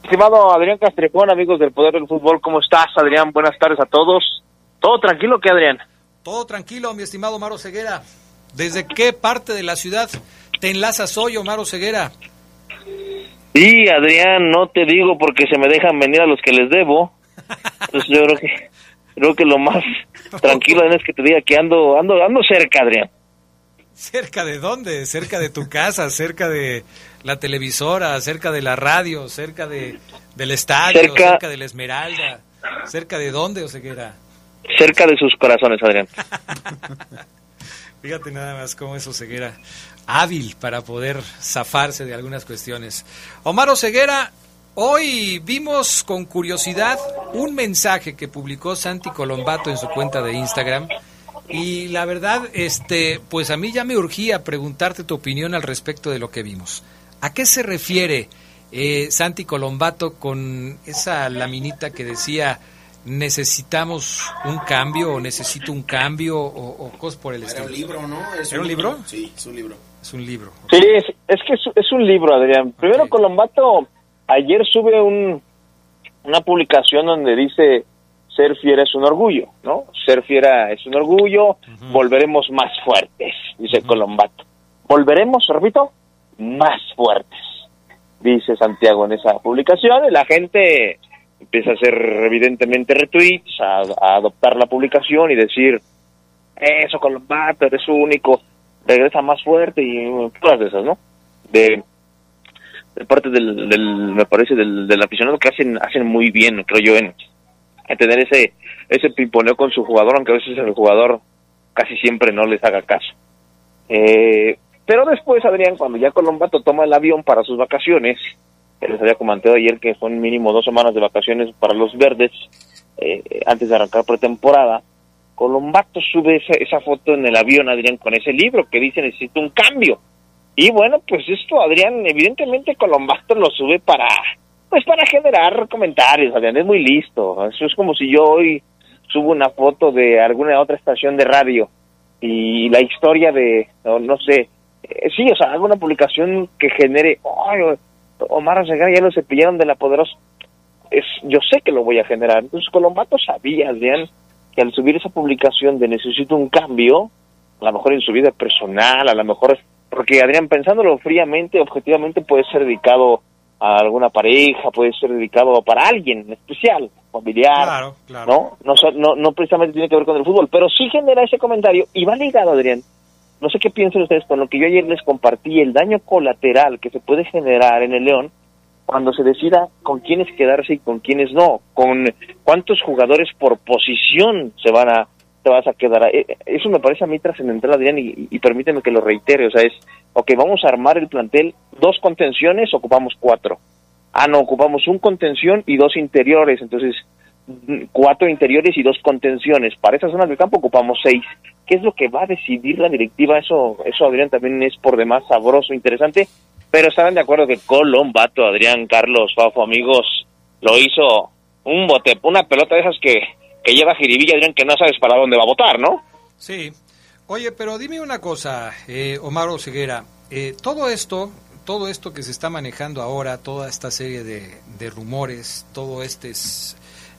Estimado Adrián Castrejón, amigos del poder del fútbol, ¿cómo estás, Adrián? Buenas tardes a todos. ¿Todo tranquilo qué, Adrián? Todo tranquilo, mi estimado Omar Ceguera. ¿Desde qué parte de la ciudad te enlazas hoy, Omar Ceguera? Sí, Adrián, no te digo porque se me dejan venir a los que les debo. Entonces yo creo que creo que lo más tranquilo es que te diga que ando ando ando cerca, Adrián. ¿Cerca de dónde? ¿Cerca de tu casa? ¿Cerca de la televisora? ¿Cerca de la radio? ¿Cerca de del estadio? ¿Cerca, cerca de la Esmeralda? ¿Cerca de dónde, Oseguera? Cerca de sus corazones, Adrián. Fíjate nada más cómo es Oseguera hábil para poder zafarse de algunas cuestiones. Omar Oseguera, hoy vimos con curiosidad un mensaje que publicó Santi Colombato en su cuenta de Instagram. Y la verdad, este, pues a mí ya me urgía preguntarte tu opinión al respecto de lo que vimos. ¿A qué se refiere eh, Santi Colombato con esa laminita que decía necesitamos un cambio o necesito un cambio o, cosas por el estilo. Era un libro, ¿no? ¿Es un, libro? Sí, es un libro. Es un libro. Sí, es, que es, un libro, Adrián. Primero, Colombato ayer sube un, una publicación donde dice ser fiera es un orgullo, ¿no? Ser fiera es un orgullo, volveremos más fuertes, dice Colombato. Volveremos, repito, más fuertes, dice Santiago en esa publicación, y la gente empieza a hacer evidentemente retweets, a, adoptar la publicación y decir, eso Colombato, eres único, regresa más fuerte y todas esas, ¿no? De, parte del, me parece, del, del, aficionado que hacen, hacen muy bien, creo yo, en, tener ese, ese pimponeo con su jugador, aunque a veces el jugador casi siempre no les haga caso. Eh, pero después, Adrián, cuando ya Colombato toma el avión para sus vacaciones, les había comentado ayer que son mínimo dos semanas de vacaciones para los verdes eh, antes de arrancar pretemporada. Colombato sube esa, esa foto en el avión, Adrián, con ese libro que dice necesito un cambio. Y bueno, pues esto, Adrián, evidentemente Colombato lo sube para, pues para generar comentarios, Adrián, es muy listo. Eso es como si yo hoy subo una foto de alguna otra estación de radio y la historia de, no, sé, eh, sí, o sea, alguna publicación que genere, Omar Oseguera ya lo cepillaron de la poderosa. Es, yo sé que lo voy a generar. Entonces Colombato sabía, Adrián, que al subir esa publicación de necesito un cambio, a lo mejor en su vida personal, a lo mejor, porque Adrián, pensándolo fríamente, objetivamente puede ser dedicado a alguna pareja, puede ser dedicado para alguien especial, familiar, ¿no? No, no, no precisamente tiene que ver con el fútbol, pero sí genera ese comentario y va ligado, Adrián, no sé qué piensan ustedes con lo que yo ayer les compartí, el daño colateral que se puede generar en el León cuando se decida con quiénes quedarse y con quiénes no, con cuántos jugadores por posición se van a te vas a quedar. Eh, eso me parece a mí trascendental, Adrián, y, y, permíteme que lo reitere. O sea, es, ok, vamos a armar el plantel, dos contenciones, ocupamos cuatro. Ah, no, ocupamos un contención y dos interiores. Entonces, cuatro interiores y dos contenciones. Para esas zonas del campo ocupamos seis. ¿Qué es lo que va a decidir la directiva? Eso, eso Adrián, también es por demás sabroso, interesante. Pero estarán de acuerdo que Colombato, Adrián, Carlos, Fafo, amigos, lo hizo un bote, una pelota de esas que, que lleva jiribilla, Adrián, que no sabes para dónde va a votar, ¿no? Sí. Oye, pero dime una cosa, eh, Omar Oseguera. Eh, todo esto, todo esto que se está manejando ahora, toda esta serie de, de rumores, todo este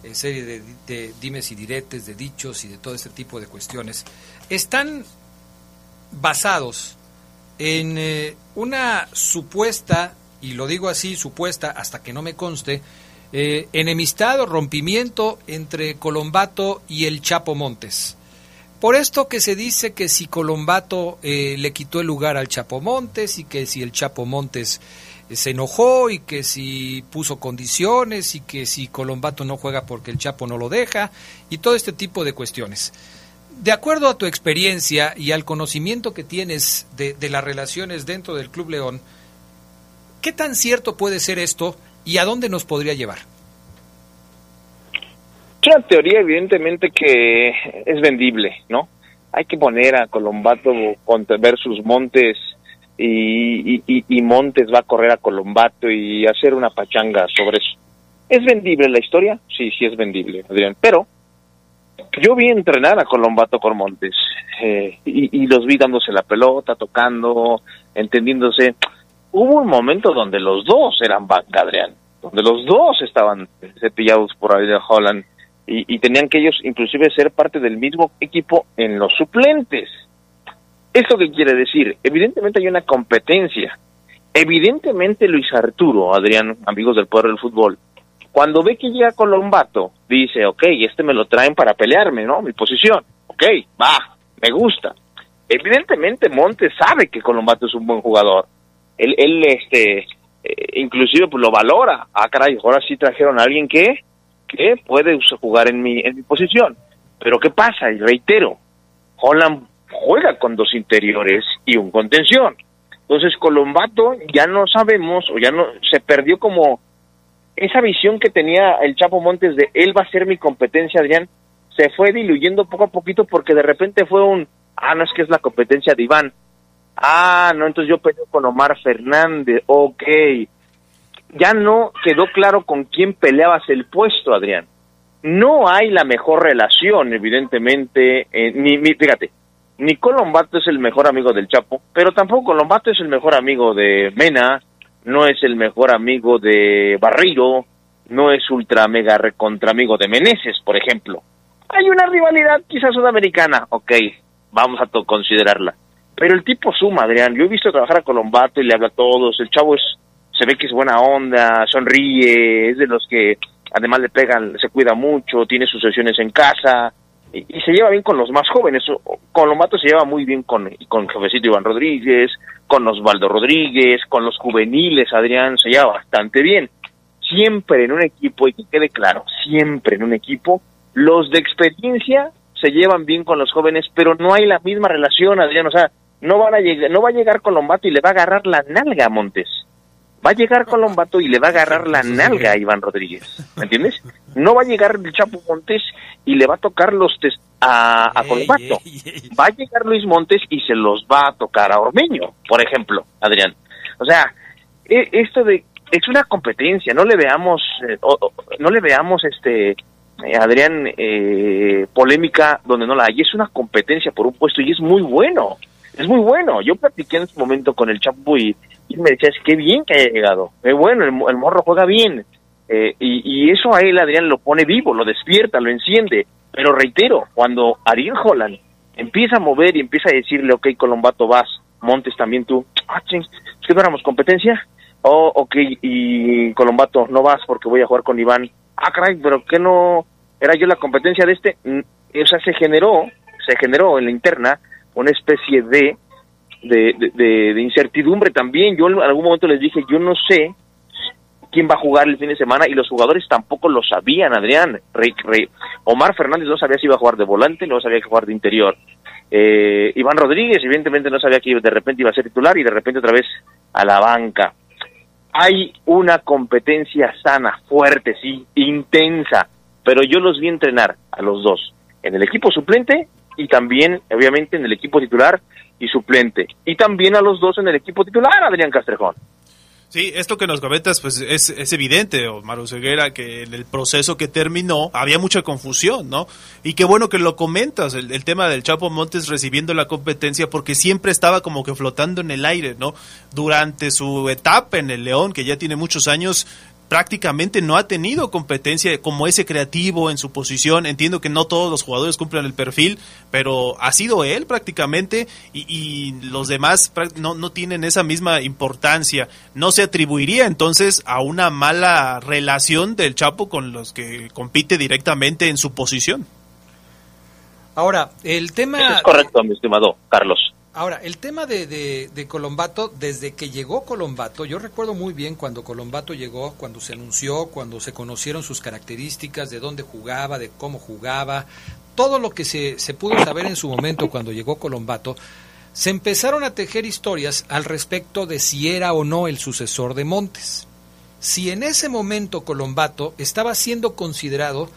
eh, serie de, dimes y diretes, de dichos y de todo este tipo de cuestiones, están basados en eh, una supuesta, y lo digo así, supuesta, hasta que no me conste, eh, enemistad o rompimiento entre Colombato y el Chapo Montes. Por esto que se dice que si Colombato le quitó el lugar al Chapo Montes y que si el Chapo Montes se enojó y que si puso condiciones y que si Colombato no juega porque el Chapo no lo deja y todo este tipo de cuestiones. De acuerdo a tu experiencia y al conocimiento que tienes de, las relaciones dentro del Club León, ¿qué tan cierto puede ser esto y a dónde nos podría llevar? Una teoría evidentemente que es vendible, ¿no? Hay que poner a Colombato versus Montes y, y, Montes va a correr a Colombato y hacer una pachanga sobre eso. ¿Es vendible la historia? Sí, sí es vendible, Adrián. Pero yo vi entrenar a Colombato con Montes eh, y, los vi dándose la pelota, tocando, entendiéndose. Hubo un momento donde los dos eran banca, Adrián, donde los dos estaban cepillados por de Holland y, y tenían que ellos inclusive ser parte del mismo equipo en los suplentes. ¿Esto qué quiere decir? Evidentemente hay una competencia. Evidentemente Luis Arturo, Adrián, amigos del poder del fútbol, cuando ve que llega Colombato, dice, ok, este me lo traen para pelearme, ¿no? Mi posición. Ok, va, me gusta. Evidentemente Montes sabe que Colombato es un buen jugador. Él, él este, eh, inclusive pues, lo valora. Ah, caray, ahora sí trajeron a alguien que, que puede jugar en mi, en mi posición. Pero ¿qué pasa? Y reitero, Holland juega con dos interiores y un contención. Entonces Colombato ya no sabemos o ya no se perdió como esa visión que tenía el Chapo Montes de él va a ser mi competencia, Adrián, se fue diluyendo poco a poquito porque de repente fue un, ah, no es que es la competencia de Iván. Ah, no, entonces yo peleo con Omar Fernández, ok. Ya no quedó claro con quién peleabas el puesto, Adrián. No hay la mejor relación, evidentemente, eh, ni, ni, fíjate, ni Colombato es el mejor amigo del Chapo, pero tampoco Colombato es el mejor amigo de Mena, no es el mejor amigo de Barriro, no es ultra mega recontra amigo de Meneses, por ejemplo. Hay una rivalidad quizás sudamericana, ok, vamos a considerarla. Pero el tipo suma, Adrián. Yo he visto trabajar a Colombato y le habla a todos. El chavo es, se ve que es buena onda, sonríe, es de los que además le pegan, se cuida mucho, tiene sus sesiones en casa, y, se lleva bien con los más jóvenes. Colombato se lleva muy bien con, con Jefecito Iván Rodríguez, con Osvaldo Rodríguez, con los juveniles, Adrián, se lleva bastante bien. Siempre en un equipo, y que quede claro, siempre en un equipo, los de experiencia se llevan bien con los jóvenes, pero no hay la misma relación, Adrián, o sea, no van a no va a llegar Colombato y le va a agarrar la nalga a Montes va a llegar Colombato y le va a agarrar la nalga a Iván Rodríguez, ¿me entiendes? No va a llegar el Chapo Montes y le va a tocar los tes a, a Colombato. Va a llegar Luis Montes y se los va a tocar a Ormeño, por ejemplo, Adrián. O sea, e, esto de es una competencia, no le veamos, eh, no le veamos este eh, Adrián eh, polémica donde no la hay. Es una competencia por un puesto y es muy bueno, es muy bueno. Yo platiqué en ese momento con el Chapo y y me decías, qué bien que haya llegado, qué bueno, el, morro juega bien. Eh, y, eso a él, Adrián, lo pone vivo, lo despierta, lo enciende. Pero reitero, cuando Ariel Holland empieza a mover y empieza a decirle, ok, Colombato vas, Montes también tú, ah, ching, es que no éramos competencia. Oh, ok, y Colombato, no vas porque voy a jugar con Iván. Ah, caray, pero que no era yo la competencia de este. Mm, o sea, se generó, se generó en la interna una especie de de, de, incertidumbre también. Yo en algún momento les dije, yo no sé quién va a jugar el fin de semana y los jugadores tampoco lo sabían, Adrián. Omar Fernández no sabía si iba a jugar de volante, no sabía que jugar de interior. Eh, Iván Rodríguez, evidentemente, no sabía que de repente iba a ser titular y de repente otra vez a la banca. Hay una competencia sana, fuerte, sí, intensa, pero yo los vi entrenar a los dos, en el equipo suplente y también, obviamente, en el equipo titular y suplente. Y también a los dos en el equipo titular, Adrián Castrejón. Sí, esto que nos comentas, pues es, es evidente, Omar Ceguera, que en el proceso que terminó había mucha confusión, ¿no? Y qué bueno que lo comentas, el, el, tema del Chapo Montes recibiendo la competencia, porque siempre estaba como que flotando en el aire, ¿no? Durante su etapa en el León, que ya tiene muchos años, prácticamente no ha tenido competencia como ese creativo en su posición. Entiendo que no todos los jugadores cumplen el perfil, pero ha sido él prácticamente y, los demás no, no tienen esa misma importancia. No se atribuiría entonces a una mala relación del Chapo con los que compite directamente en su posición. Ahora, el tema... es correcto, mi estimado Carlos. Ahora, el tema de, de, Colombato, desde que llegó Colombato, yo recuerdo muy bien cuando Colombato llegó, cuando se anunció, cuando se conocieron sus características, de dónde jugaba, de cómo jugaba, todo lo que se, se pudo saber en su momento cuando llegó Colombato, se empezaron a tejer historias al respecto de si era o no el sucesor de Montes. Si en ese momento Colombato estaba siendo considerado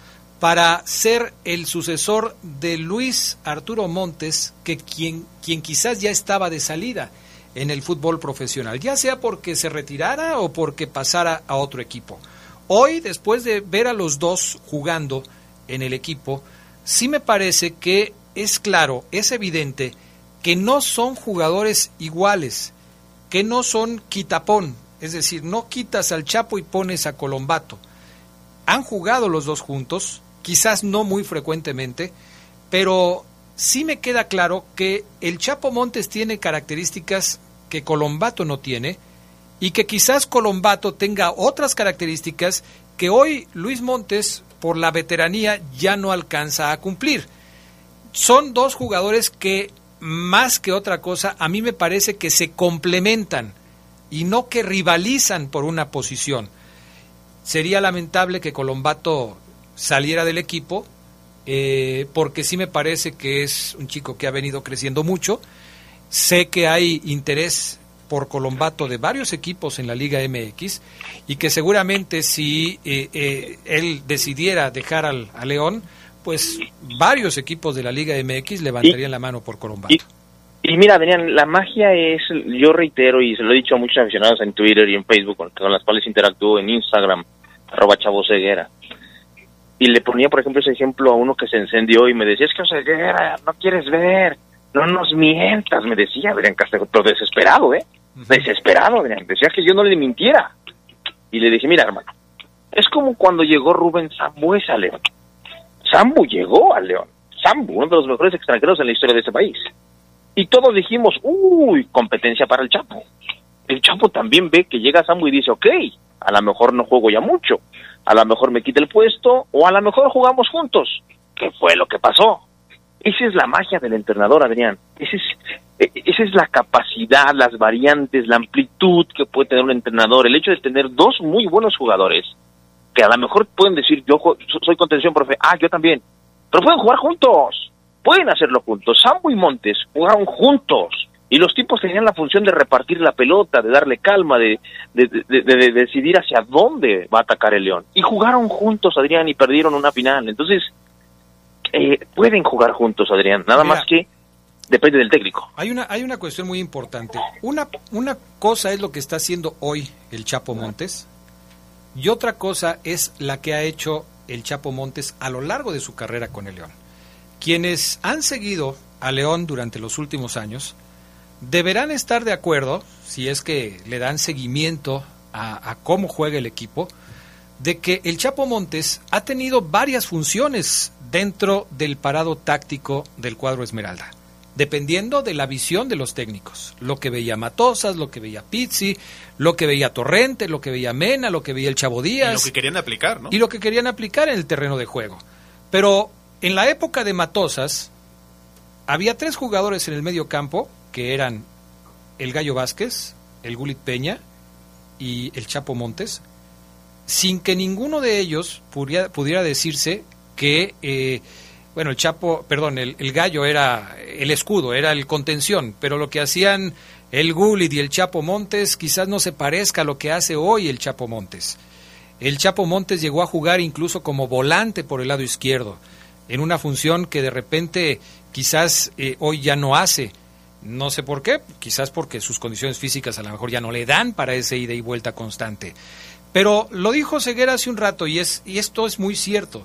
para ser el sucesor de Luis Arturo Montes, que quien, quien quizás ya estaba de salida. en el fútbol profesional, ya sea porque se retirara o porque pasara a otro equipo. Hoy, después de ver a los dos jugando en el equipo, sí me parece que es claro, es evidente que no son jugadores iguales, que no son quitapón, es decir, no quitas al Chapo y pones a Colombato. Han jugado los dos juntos, quizás no muy frecuentemente, pero sí me queda claro que el Chapo Montes tiene características que Colombato no tiene y que quizás Colombato tenga otras características que hoy Luis Montes, por la veteranía, ya no alcanza a cumplir. Son dos jugadores que, más que otra cosa, a mí me parece que se complementan y no que rivalizan por una posición. Sería lamentable que Colombato saliera del equipo, eh, porque sí me parece que es un chico que ha venido creciendo mucho. Sé que hay interés por Colombato de varios equipos en la Liga MX y que seguramente si eh, eh, él decidiera dejar al, a León, pues varios equipos de la Liga MX levantarían la mano por Colombato. Y, mira, Daniel, la magia es, yo reitero y se lo he dicho a muchos aficionados en Twitter y en Facebook con, con las cuales interactúo en Instagram, arroba chavo ceguera y le ponía, por ejemplo, ese ejemplo a uno que se encendió y me decía, es que Oseguera, no quieres ver, no nos mientas, me decía Adrián Castego, pero desesperado, ¿eh? Desesperado, Adrián, decía que yo no le mintiera. Y le dije, mira, hermano, es como cuando llegó Rubén Sambues a León. Sambu llegó a León. Sambu, uno de los mejores extranjeros en la historia de ese país. Y todos dijimos, uy, competencia para el Chapo. El Chapo también ve que llega Sambu y dice, ok, a lo mejor no juego ya mucho, a lo mejor me quita el puesto o a lo mejor jugamos juntos. ¿Qué fue lo que pasó? Esa es la magia del entrenador, Adrián. Esa es, e, esa es la capacidad, las variantes, la amplitud que puede tener un entrenador. El hecho de tener dos muy buenos jugadores que a lo mejor pueden decir, yo soy contención, profe, ah, yo también, pero pueden jugar juntos, pueden hacerlo juntos. Sambo y Montes jugaron juntos y los tipos tenían la función de repartir la pelota, de darle calma, de, de, decidir hacia dónde va a atacar el León. Y jugaron juntos, Adrián, y perdieron una final. Entonces, eh, pueden jugar juntos, Adrián, nada más que depende del técnico. Hay una, hay una cuestión muy importante. Una, una cosa es lo que está haciendo hoy el Chapo Montes, y otra cosa es la que ha hecho el Chapo Montes a lo largo de su carrera con el León. Quienes han seguido a León durante los últimos años, deberán estar de acuerdo, si es que le dan seguimiento a, cómo juega el equipo, de que el Chapo Montes ha tenido varias funciones dentro del parado táctico del cuadro Esmeralda, dependiendo de la visión de los técnicos. Lo que veía Matosas, lo que veía Pizzi, lo que veía Torrente, lo que veía Mena, lo que veía el Chavo Díaz. Y lo que querían aplicar, ¿no? Y lo que querían aplicar en el terreno de juego. Pero en la época de Matosas, había tres jugadores en el medio campo que eran el Gallo Vázquez, el Gulit Peña y el Chapo Montes, sin que ninguno de ellos pudiera, decirse que, eh, bueno, el Chapo, perdón, el, Gallo era el escudo, era el contención, pero lo que hacían el Gulit y el Chapo Montes quizás no se parezca a lo que hace hoy el Chapo Montes. El Chapo Montes llegó a jugar incluso como volante por el lado izquierdo, en una función que de repente quizás eh, hoy ya no hace no sé por qué, quizás porque sus condiciones físicas a lo mejor ya no le dan para ese ida y vuelta constante. Pero lo dijo Ceguera hace un rato y, es, y esto es muy cierto.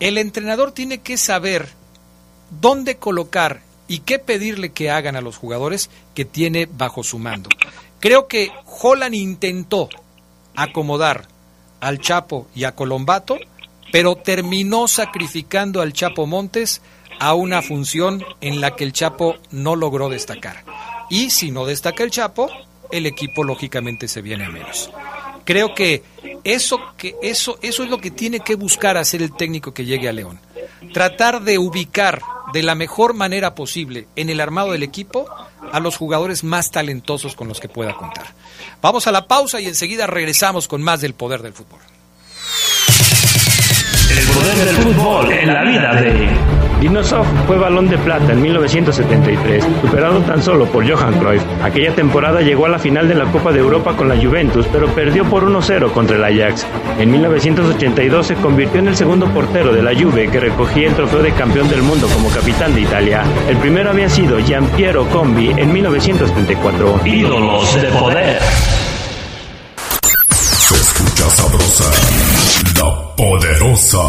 El entrenador tiene que saber dónde colocar y qué pedirle que hagan a los jugadores que tiene bajo su mando. Creo que Holland intentó acomodar al Chapo y a Colombato, pero terminó sacrificando al Chapo Montes a una función en la que el Chapo no logró destacar. Y si no destaca el Chapo, el equipo lógicamente se viene a menos. Creo que eso, que eso, eso es lo que tiene que buscar hacer el técnico que llegue a León. Tratar de ubicar de la mejor manera posible en el armado del equipo a los jugadores más talentosos con los que pueda contar. Vamos a la pausa y enseguida regresamos con más del poder del fútbol. El poder del fútbol en la vida de Dinosov fue balón de plata en 1973, superado tan solo por Johan Cruyff. Aquella temporada llegó a la final de la Copa de Europa con la Juventus, pero perdió por 1-0 contra el Ajax. En 1982 se convirtió en el segundo portero de la Juve que recogía el trofeo de campeón del mundo como capitán de Italia. El primero había sido Giampiero Combi en 1934. Ídolos de poder. Poderosa.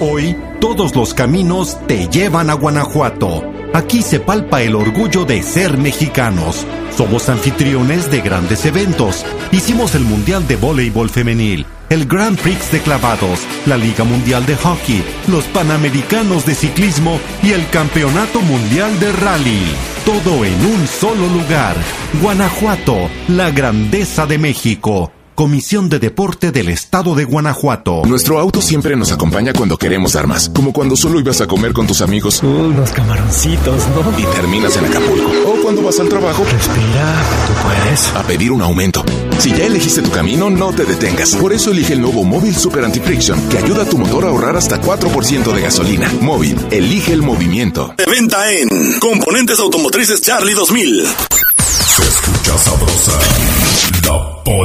Hoy todos los caminos te llevan a Guanajuato. Aquí se palpa el orgullo de ser mexicanos. Somos anfitriones de grandes eventos. Hicimos el Mundial de Voleibol Femenil, el Grand Prix de Clavados, la Liga Mundial de Hockey, los Panamericanos de Ciclismo y el Campeonato Mundial de Rally. Todo en un solo lugar. Guanajuato, la grandeza de México. Comisión de Deporte del Estado de Guanajuato. Nuestro auto siempre nos acompaña cuando queremos dar más, como cuando solo ibas a comer con tus amigos. Unos camaroncitos, ¿no? Y terminas en Acapulco. O cuando vas al trabajo. Respira, tú puedes. A pedir un aumento. Si ya elegiste tu camino, no te detengas. Por eso elige el nuevo Móvil Super Anti-Friction, que ayuda a tu motor a ahorrar hasta 4% de gasolina. Móvil, elige el movimiento. De venta en Componentes Automotrices Charlie 2000.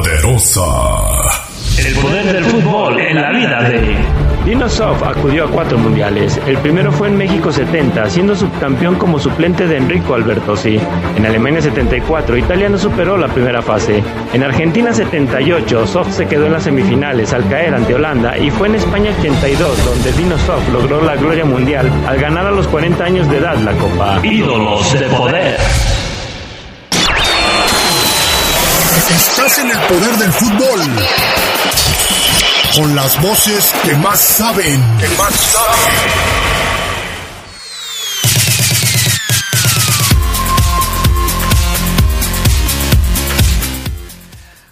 Poderosa. El poder del fútbol en la vida de... Dinosov acudió a cuatro mundiales. El primero fue en México 70, siendo subcampeón como suplente de Enrico Albertosi. En Alemania 74, Italia no superó la primera fase. En Argentina 78, Soft se quedó en las semifinales al caer ante Holanda y fue en España 82 donde Dinosov logró la gloria mundial al ganar a los 40 años de edad la Copa. Ídolos de poder. En el poder del fútbol. Con las voces que más saben. Que más saben.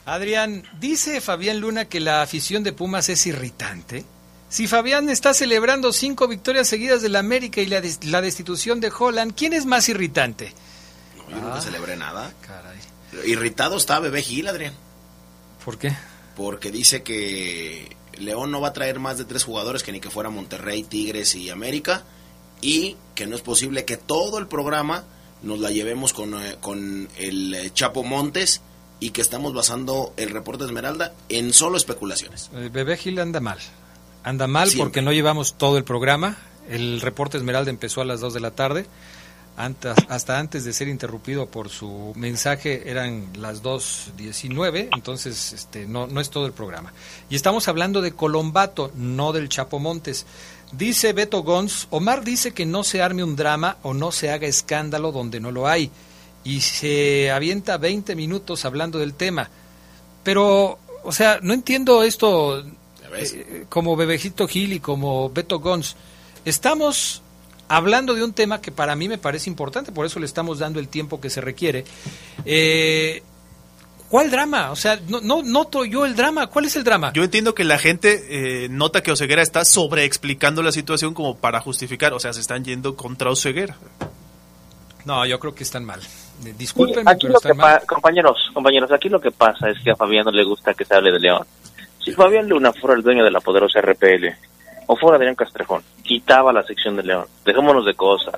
Adrián, dice Fabián Luna que la afición de Pumas es irritante. Si Fabián está celebrando cinco victorias seguidas del América y la, des- la destitución de Holland, ¿quién es más irritante? No, yo nunca celebré nada. Caray. Irritado está Bebé Gil, Adrián. ¿Por qué? Porque dice que León no va a traer más de tres jugadores que ni que fuera Monterrey, Tigres y América. Y que no es posible que todo el programa nos la llevemos con, eh, con el eh, Chapo Montes y que estamos basando el reporte Esmeralda en solo especulaciones. El bebé Gil anda mal. Anda mal Siempre. porque no llevamos todo el programa. El reporte Esmeralda empezó a las 2 de la tarde. Antes- hasta antes de ser interrumpido por su mensaje eran las 2.19, entonces este, no, no es todo el programa. Y estamos hablando de Colombato, no del Chapo Montes. Dice Beto Gons, Omar dice que no se arme un drama o no se haga escándalo donde no lo hay. Y se avienta 20 minutos hablando del tema. Pero, o sea, no entiendo esto eh, como Bebejito Gil y como Beto Gons. Estamos hablando de un tema que para mí me parece importante, por eso le estamos dando el tiempo que se requiere. Eh, ¿Cuál drama? O sea, no, no noto yo el drama. ¿Cuál es el drama? Yo entiendo que la gente eh, nota que Oseguera está sobreexplicando la situación como para justificar, o sea, se están yendo contra Oseguera. No, yo creo que están mal. Pero están pa- compañeros, compañeros, aquí lo que pasa es que a Fabián no le gusta que se hable de León. Si Fabián Luna fuera el dueño de la poderosa RPL o fuera Adrián Castrejón, quitaba la sección de León. Dejémonos de cosas.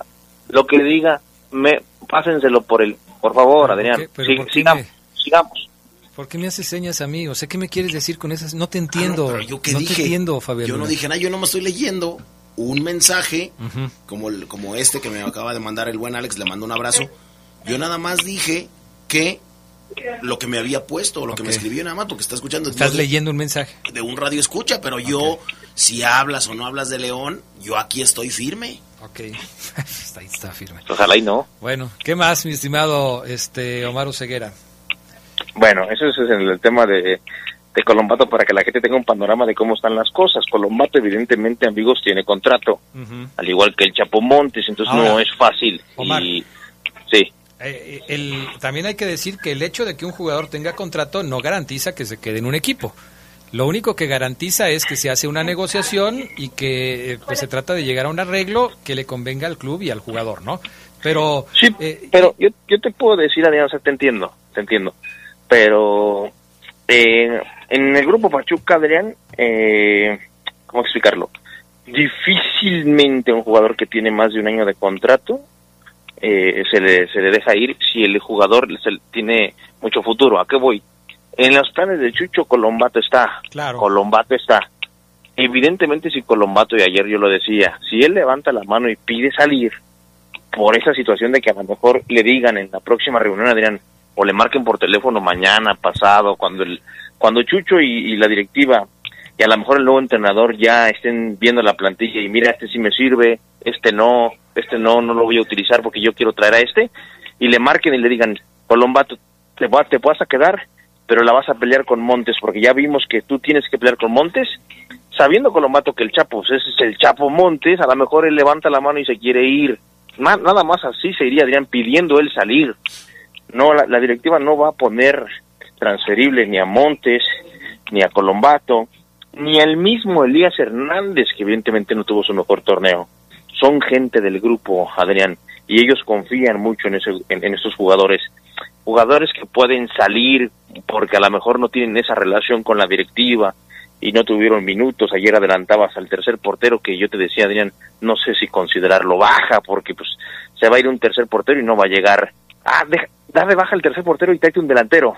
Lo que diga, me pásenselo por el, por favor, Adrián. qué? ¿Pero Sí, por qué sigamos, me- sigamos. ¿Por qué me haces señas a mí? O sea, ¿qué me quieres decir con esas? No te entiendo. Ah, pero yo qué no dije. te entiendo, Fabián. Yo no dije nada, yo no me estoy leyendo un mensaje como, el- como este que me acaba de mandar el buen Alex, le mando un abrazo. Yo nada más dije que lo que me había puesto, lo que me escribió nada más, porque está escuchando Estás de- leyendo un mensaje. de un radio escucha, pero yo, si hablas o no hablas de León, yo aquí estoy firme. Ok. está, ahí está firme. Ojalá y no. Bueno, ¿qué más, mi estimado este Omar Ceguera? Bueno, eso es el, el tema de, de Colombato para que la gente tenga un panorama de cómo están las cosas. Colombato, evidentemente, amigos, tiene contrato, al igual que el Chapo Montes, entonces Ahora, no es fácil. Omar. Y sí, Eh, el, también hay que decir que el hecho de que un jugador tenga contrato no garantiza que se quede en un equipo. Lo único que garantiza es que se hace una negociación y que eh, pues se trata de llegar a un arreglo que le convenga al club y al jugador, ¿no? Pero Sí, pero yo, yo te puedo decir, Adrián, o sea, te entiendo, te entiendo. Pero eh, en el grupo Pachuca, Adrián, eh, ¿cómo explicarlo? difícilmente un jugador que tiene más de un año de contrato eh, se, le, se le deja ir si el jugador tiene mucho futuro. ¿A qué voy? En los planes de Chucho, Colombato está. Claro. Colombato está. Evidentemente, si Colombato, y ayer yo lo decía, si él levanta la mano y pide salir por esa situación de que a lo mejor le digan en la próxima reunión, Adrián, o le marquen por teléfono mañana, pasado, cuando el, cuando Chucho y, la directiva y a lo mejor el nuevo entrenador ya estén viendo la plantilla y mira, este sí me sirve, este no, este no, no lo voy a utilizar porque yo quiero traer a este, y le marquen y le digan, Colombato, te, te vas a quedar, pero la vas a pelear con Montes, porque ya vimos que tú tienes que pelear con Montes, sabiendo Colombato que el Chapo, pues ese es el Chapo Montes, a lo mejor él levanta la mano y se quiere ir, nada más así se iría, Adrián, pidiendo él salir. No, la, directiva no va a poner transferible ni a Montes, ni a Colombato, ni al mismo Elías Hernández, que evidentemente no tuvo su mejor torneo. Son gente del grupo, Adrián, y ellos confían mucho en, ese, en, esos jugadores. Jugadores que pueden salir porque a lo mejor no tienen esa relación con la directiva y no tuvieron minutos. Ayer adelantabas al tercer portero que yo te decía, Adrián, no sé si considerarlo baja porque pues se va a ir un tercer portero y no va a llegar. Ah, da de baja el tercer portero y tráete un delantero.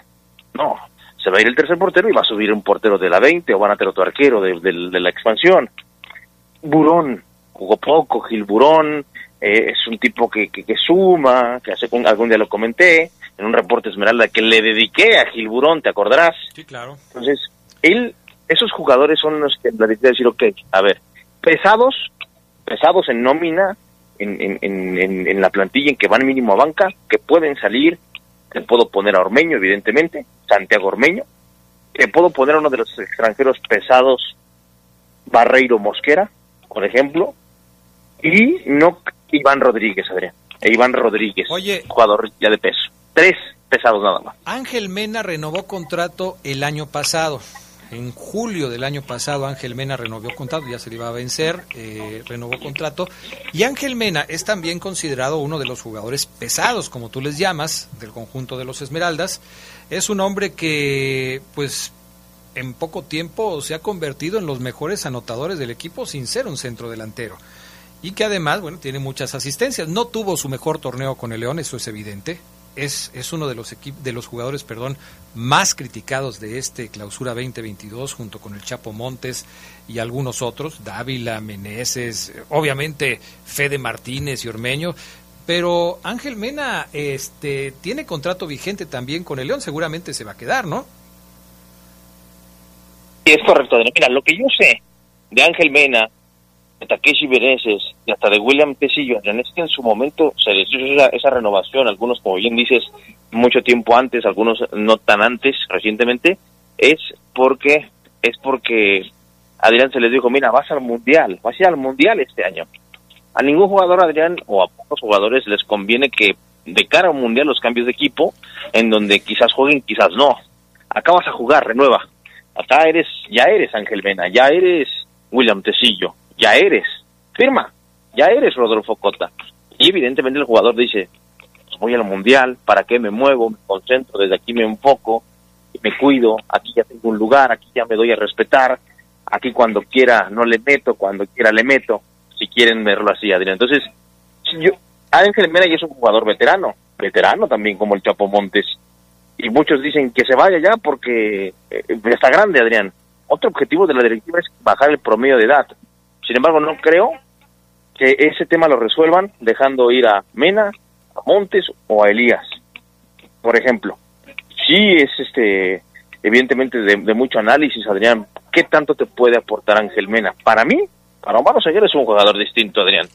No, se va a ir el tercer portero y va a subir un portero de la 20 o van a tener otro arquero de, la expansión. Burón, jugó poco, Gil Burón, eh, es un tipo que, que, suma, que hace algún día lo comenté, en un reporte Esmeralda que le dediqué a Gil Burón, ¿te acordarás? Sí, claro. Entonces, él, esos jugadores son los que la decir, ok, a ver, pesados, pesados en nómina, en, en, en, la plantilla en que van mínimo a banca, que pueden salir, te puedo poner a Ormeño, evidentemente, Santiago Ormeño, te puedo poner a uno de los extranjeros pesados, Barreiro Mosquera, por ejemplo, y no Iván Rodríguez, Adrián, e Iván Rodríguez, Oye, jugador ya de peso. Tres pesados nada más. Ángel Mena renovó contrato el año pasado. En julio del año pasado Ángel Mena renovó contrato, ya se le iba a vencer, eh, renovó contrato. Y Ángel Mena es también considerado uno de los jugadores pesados, como tú les llamas, del conjunto de los Esmeraldas. Es un hombre que, pues, en poco tiempo se ha convertido en los mejores anotadores del equipo sin ser un centro delantero. Y que además, bueno, tiene muchas asistencias. No tuvo su mejor torneo con el León, eso es evidente es, es uno de los, de los jugadores perdón, más criticados de este clausura 2022, junto con el Chapo Montes y algunos otros, Dávila, Meneses, obviamente Fede Martínez y Ormeño. Pero Ángel Mena este, tiene contrato vigente también con el León, seguramente se va a quedar, ¿no? Sí, es correcto. Mira, lo que yo sé de Ángel Mena de Takeshi Bereses y hasta de William Tecillo, es que en su momento se les hizo esa, renovación, algunos como bien dices, mucho tiempo antes, algunos no tan antes, recientemente, es porque es porque Adrián se les dijo, mira, vas al Mundial, vas a ir al Mundial este año. A ningún jugador, Adrián, o a pocos jugadores les conviene que de cara a un Mundial los cambios de equipo, en donde quizás jueguen, quizás no. Acá vas a jugar, renueva. Acá eres, ya eres Ángel Mena, ya eres William Tecillo, ya eres, firma, ya eres Rodolfo Cota. Y evidentemente el jugador dice, voy al mundial, ¿para qué me muevo? Me concentro, desde aquí me enfoco, me cuido, aquí ya tengo un lugar, aquí ya me doy a respetar, aquí cuando quiera no le meto, cuando quiera le meto, si quieren verlo así, Adrián. Entonces, yo, Ángel Mena ya es un jugador veterano, veterano también como el Chapo Montes. Y muchos dicen que se vaya ya porque eh, está grande, Adrián. Otro objetivo de la directiva es bajar el promedio de edad. Sin embargo, no creo que ese tema lo resuelvan dejando ir a Mena, a Montes o a Elías. Por ejemplo, sí es este evidentemente de, mucho análisis, Adrián. ¿Qué tanto te puede aportar Ángel Mena? Para mí, para Omar Oseguera es un jugador distinto, Adrián.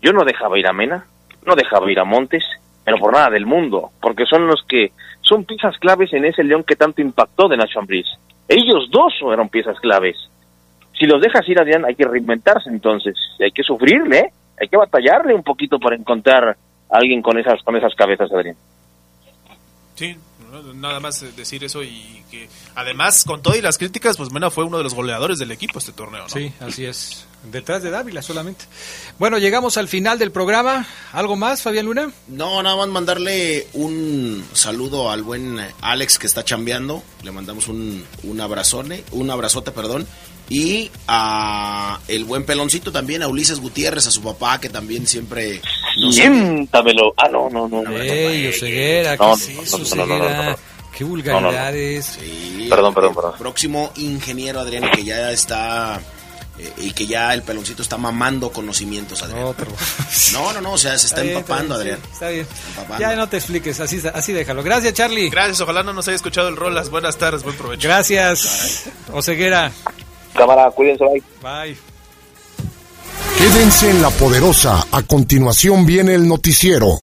Yo no dejaba ir a Mena, no dejaba ir a Montes, pero por nada del mundo, porque son los que son piezas claves en ese León que tanto impactó de Nacho Ambriz. Ellos dos fueron piezas claves si los dejas ir, Adrián, hay que reinventarse entonces, hay que sufrirle, hay que batallarle un poquito para encontrar a alguien con esas, con esas cabezas, Adrián. Sí. Nada más eh, decir eso y que además con todo y las críticas, pues Mena fue uno de los goleadores del equipo este torneo, ¿no? Sí, así es. Detrás de Dávila solamente. Bueno, llegamos al final del programa. ¿Algo más, Fabián Luna? No, nada más mandarle un saludo al buen Alex que está chambeando. Le mandamos un, un abrazone, un abrazote, perdón. Y a el buen peloncito también, a Ulises Gutiérrez, a su papá, que también siempre nos... Siéntamelo. Ah, no, no, no. Ey, Oseguera, ¿qué es eso, no, no. Qué vulgaridades. Sí, Perdón, perdón, el perdón. Próximo ingeniero, Adrián, que ya está... eh, y que ya el peloncito está mamando conocimientos, Adrián. No, no, no, o sea, se está, bien, empapando, bien, Adrián. sí, Está bien. empapando. Ya no te expliques, así, así déjalo. Gracias, Charlie. Gracias, ojalá no nos haya escuchado el Rolas. Buenas tardes, buen provecho. Gracias, Oseguera. Cámara, cuídense, bye. Bye. Quédense en la poderosa. A continuación viene el noticiero.